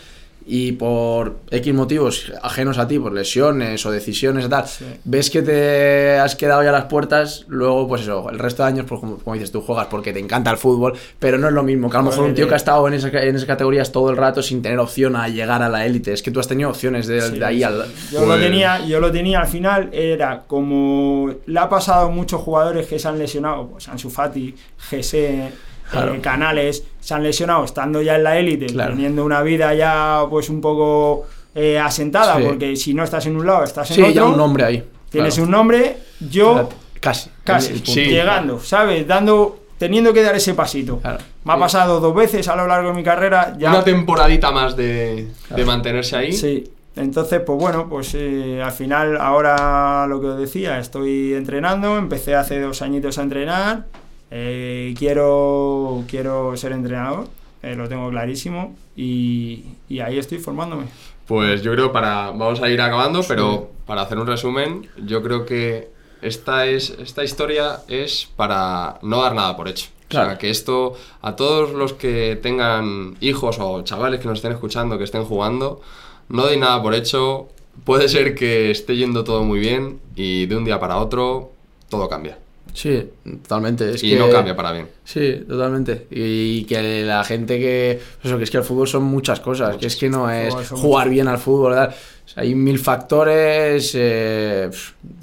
y por X motivos ajenos a ti, por lesiones o decisiones y tal, Sí. ves que te has quedado ya a las puertas, luego pues eso, el resto de años, pues como, como dices, tú juegas porque te encanta el fútbol, pero no es lo mismo que a lo mejor un tío que ha estado en, esa, en esas categorías todo el rato sin tener opción a llegar a la élite, es que tú has tenido opciones de, Sí, de ahí sí. al... Yo lo Pues- tenía, yo lo tenía al final, era como le ha pasado a muchos jugadores que se han lesionado, pues Ansu Fati, Gese, Claro. Canales, se han lesionado estando ya en la élite, Claro. teniendo una vida ya pues un poco eh, asentada, Sí. porque si no estás en un lado, estás en Sí, otro, ya un nombre ahí. tienes claro. un nombre, yo Casi. casi, el. Sí. llegando, ¿sabes? Dando, teniendo que dar ese pasito. Claro. Me ha Sí. pasado dos veces a lo largo de mi carrera, ya Una temporadita más de, de mantenerse ahí. Sí, entonces, pues bueno, pues eh, al final, ahora lo que os decía, estoy entrenando, empecé hace dos añitos a entrenar, eh, quiero, quiero ser entrenador, eh, lo tengo clarísimo, y, y ahí estoy formándome. Pues yo creo para vamos a ir acabando, pero para hacer un resumen, yo creo que esta es esta historia es para no dar nada por hecho. O Claro. sea, que esto a todos los que tengan hijos o chavales que nos estén escuchando, que estén jugando, no deis nada por hecho. Puede ser que esté yendo todo muy bien y de un día para otro todo cambia. Sí, totalmente. Es y que- no cambia para bien. Sí, totalmente. Y que la gente que. Eso, que es que el fútbol son muchas cosas. Que es que no es jugar muchas- bien al fútbol. ¿verdad? O sea, hay mil factores. eh,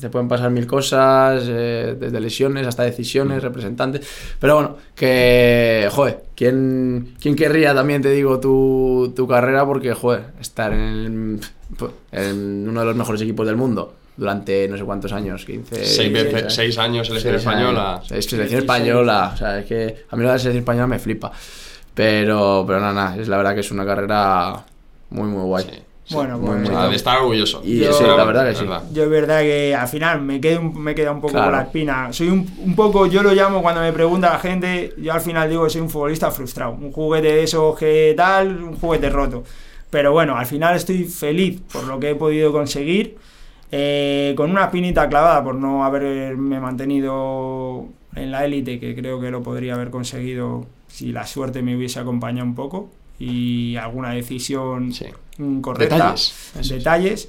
te pueden pasar mil cosas. eh, desde lesiones hasta decisiones, representantes. Pero bueno, que. Joder, ¿quién, quién querría también, te digo, tu, tu carrera? Porque, joder, estar en, el- en uno de los mejores equipos del mundo. Durante no sé cuántos años, 15. Seis, veces, 16, seis años selección Seis española. años. Es selección española. O sea, es que a mí la selección española me flipa. Pero, pero nada, nada, es la verdad que es una carrera muy, muy guay. Sí, sí. Bueno, Muy, pues muy estar orgulloso. Y Yo- sí, la verdad que Es sí. verdad. Yo es verdad que al final me quedo me queda un poco Claro. con la espina. Soy un, un poco, yo lo llamo cuando me pregunta la gente, yo al final digo que soy un futbolista frustrado. Un juguete de esos que tal, un juguete roto. Pero bueno, al final estoy feliz por lo que he podido conseguir. Eh, con una espinita clavada por no haberme mantenido en la élite, que creo que lo podría haber conseguido si la suerte me hubiese acompañado un poco. Y alguna decisión Sí. mm, correcta Detalles. detalles,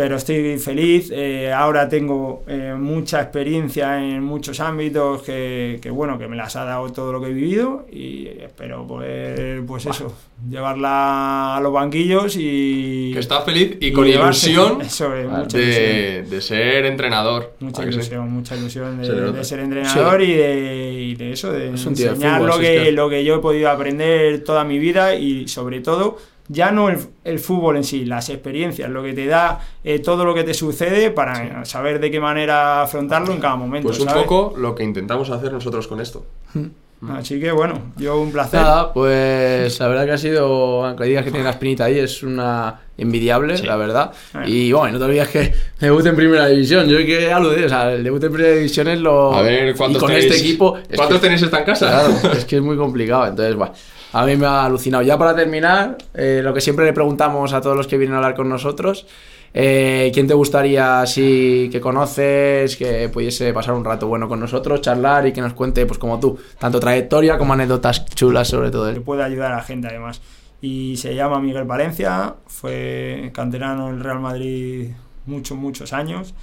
pero estoy feliz. eh, ahora tengo eh, mucha experiencia en muchos ámbitos que, que, bueno, que me las ha dado todo lo que he vivido y espero poder, pues eso, llevarla a los banquillos y... Que está feliz y y con llevarse- ilusión Eso es, mucha ilusión. de, de ser entrenador. Mucha ilusión, mucha ilusión de, ser entrenador y, de, y de eso, de Es enseñar fútbol, lo, si que, es que- lo que yo he podido aprender toda mi vida y sobre todo, ya no el, el fútbol en sí, las experiencias, lo que te da eh, todo lo que te sucede para saber de qué manera afrontarlo en cada momento. Pues un ¿sabes? poco lo que intentamos hacer nosotros con esto. Así que bueno, yo un placer. Nada, pues la verdad que ha sido, aunque digas que tiene la espinita ahí, es una envidiable, Sí. la verdad. Y bueno, no te olvides que debut en primera división. Yo que aludé, o sea, el debut en primera división es lo. A ver, y ¿cuántos con tenéis, este equipo. es ¿cuántos que- tenéis esta en casa? Claro, es que es muy complicado. Entonces, bueno, a mí me ha alucinado. Ya para terminar, eh, lo que siempre le preguntamos a todos los que vienen a hablar con nosotros, eh, ¿quién te gustaría, si que conoces, que pudiese pasar un rato bueno con nosotros, charlar y que nos cuente, pues como tú, tanto trayectoria como anécdotas chulas sobre todo que él? puede ayudar a la gente además. Y se llama Miguel Valencia, fue canterano del Real Madrid muchos, muchos años.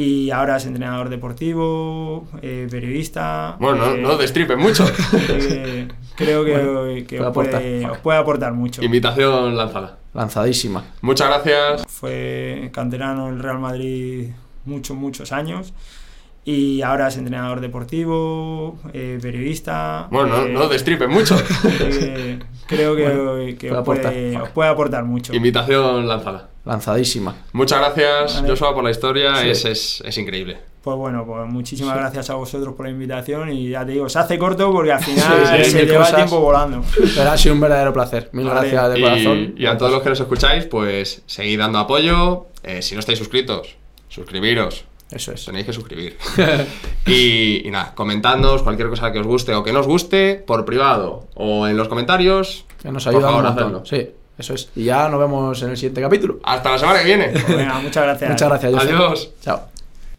Y ahora es entrenador deportivo, eh, periodista. Bueno, no, eh, no destripen mucho. eh, creo que, Bueno, que puede os, puede, os puede aportar mucho. Invitación lanzada. Lanzadísima. Muchas gracias. Fue canterano del Real Madrid muchos, muchos años. Y ahora es entrenador deportivo, eh, periodista. Bueno, no, eh, no destripen mucho. eh, creo que, que puede os, puede, os puede aportar mucho. Invitación lanzada. Lanzadísima. Muchas gracias, Vale. Joshua, por la historia. Sí. Es, es, es increíble. Pues bueno, pues muchísimas gracias a vosotros por la invitación y ya te digo, se hace corto porque al final Sí, sí, se lleva cosas. el tiempo volando. Pero ha sido un verdadero placer. Mil Vale. gracias de corazón. Y, y a todos los que nos escucháis, pues seguid dando apoyo. Eh, si no estáis suscritos, suscribiros. Eso es. Tenéis que suscribir. y, y nada, comentadnos cualquier cosa que os guste o que no os guste por privado o en los comentarios. Que nos Por ayuda favor, un. Sí, eso es. Y ya nos vemos en el siguiente capítulo. Hasta la semana que viene. Venga, muchas gracias. Muchas gracias. Adiós. Chao.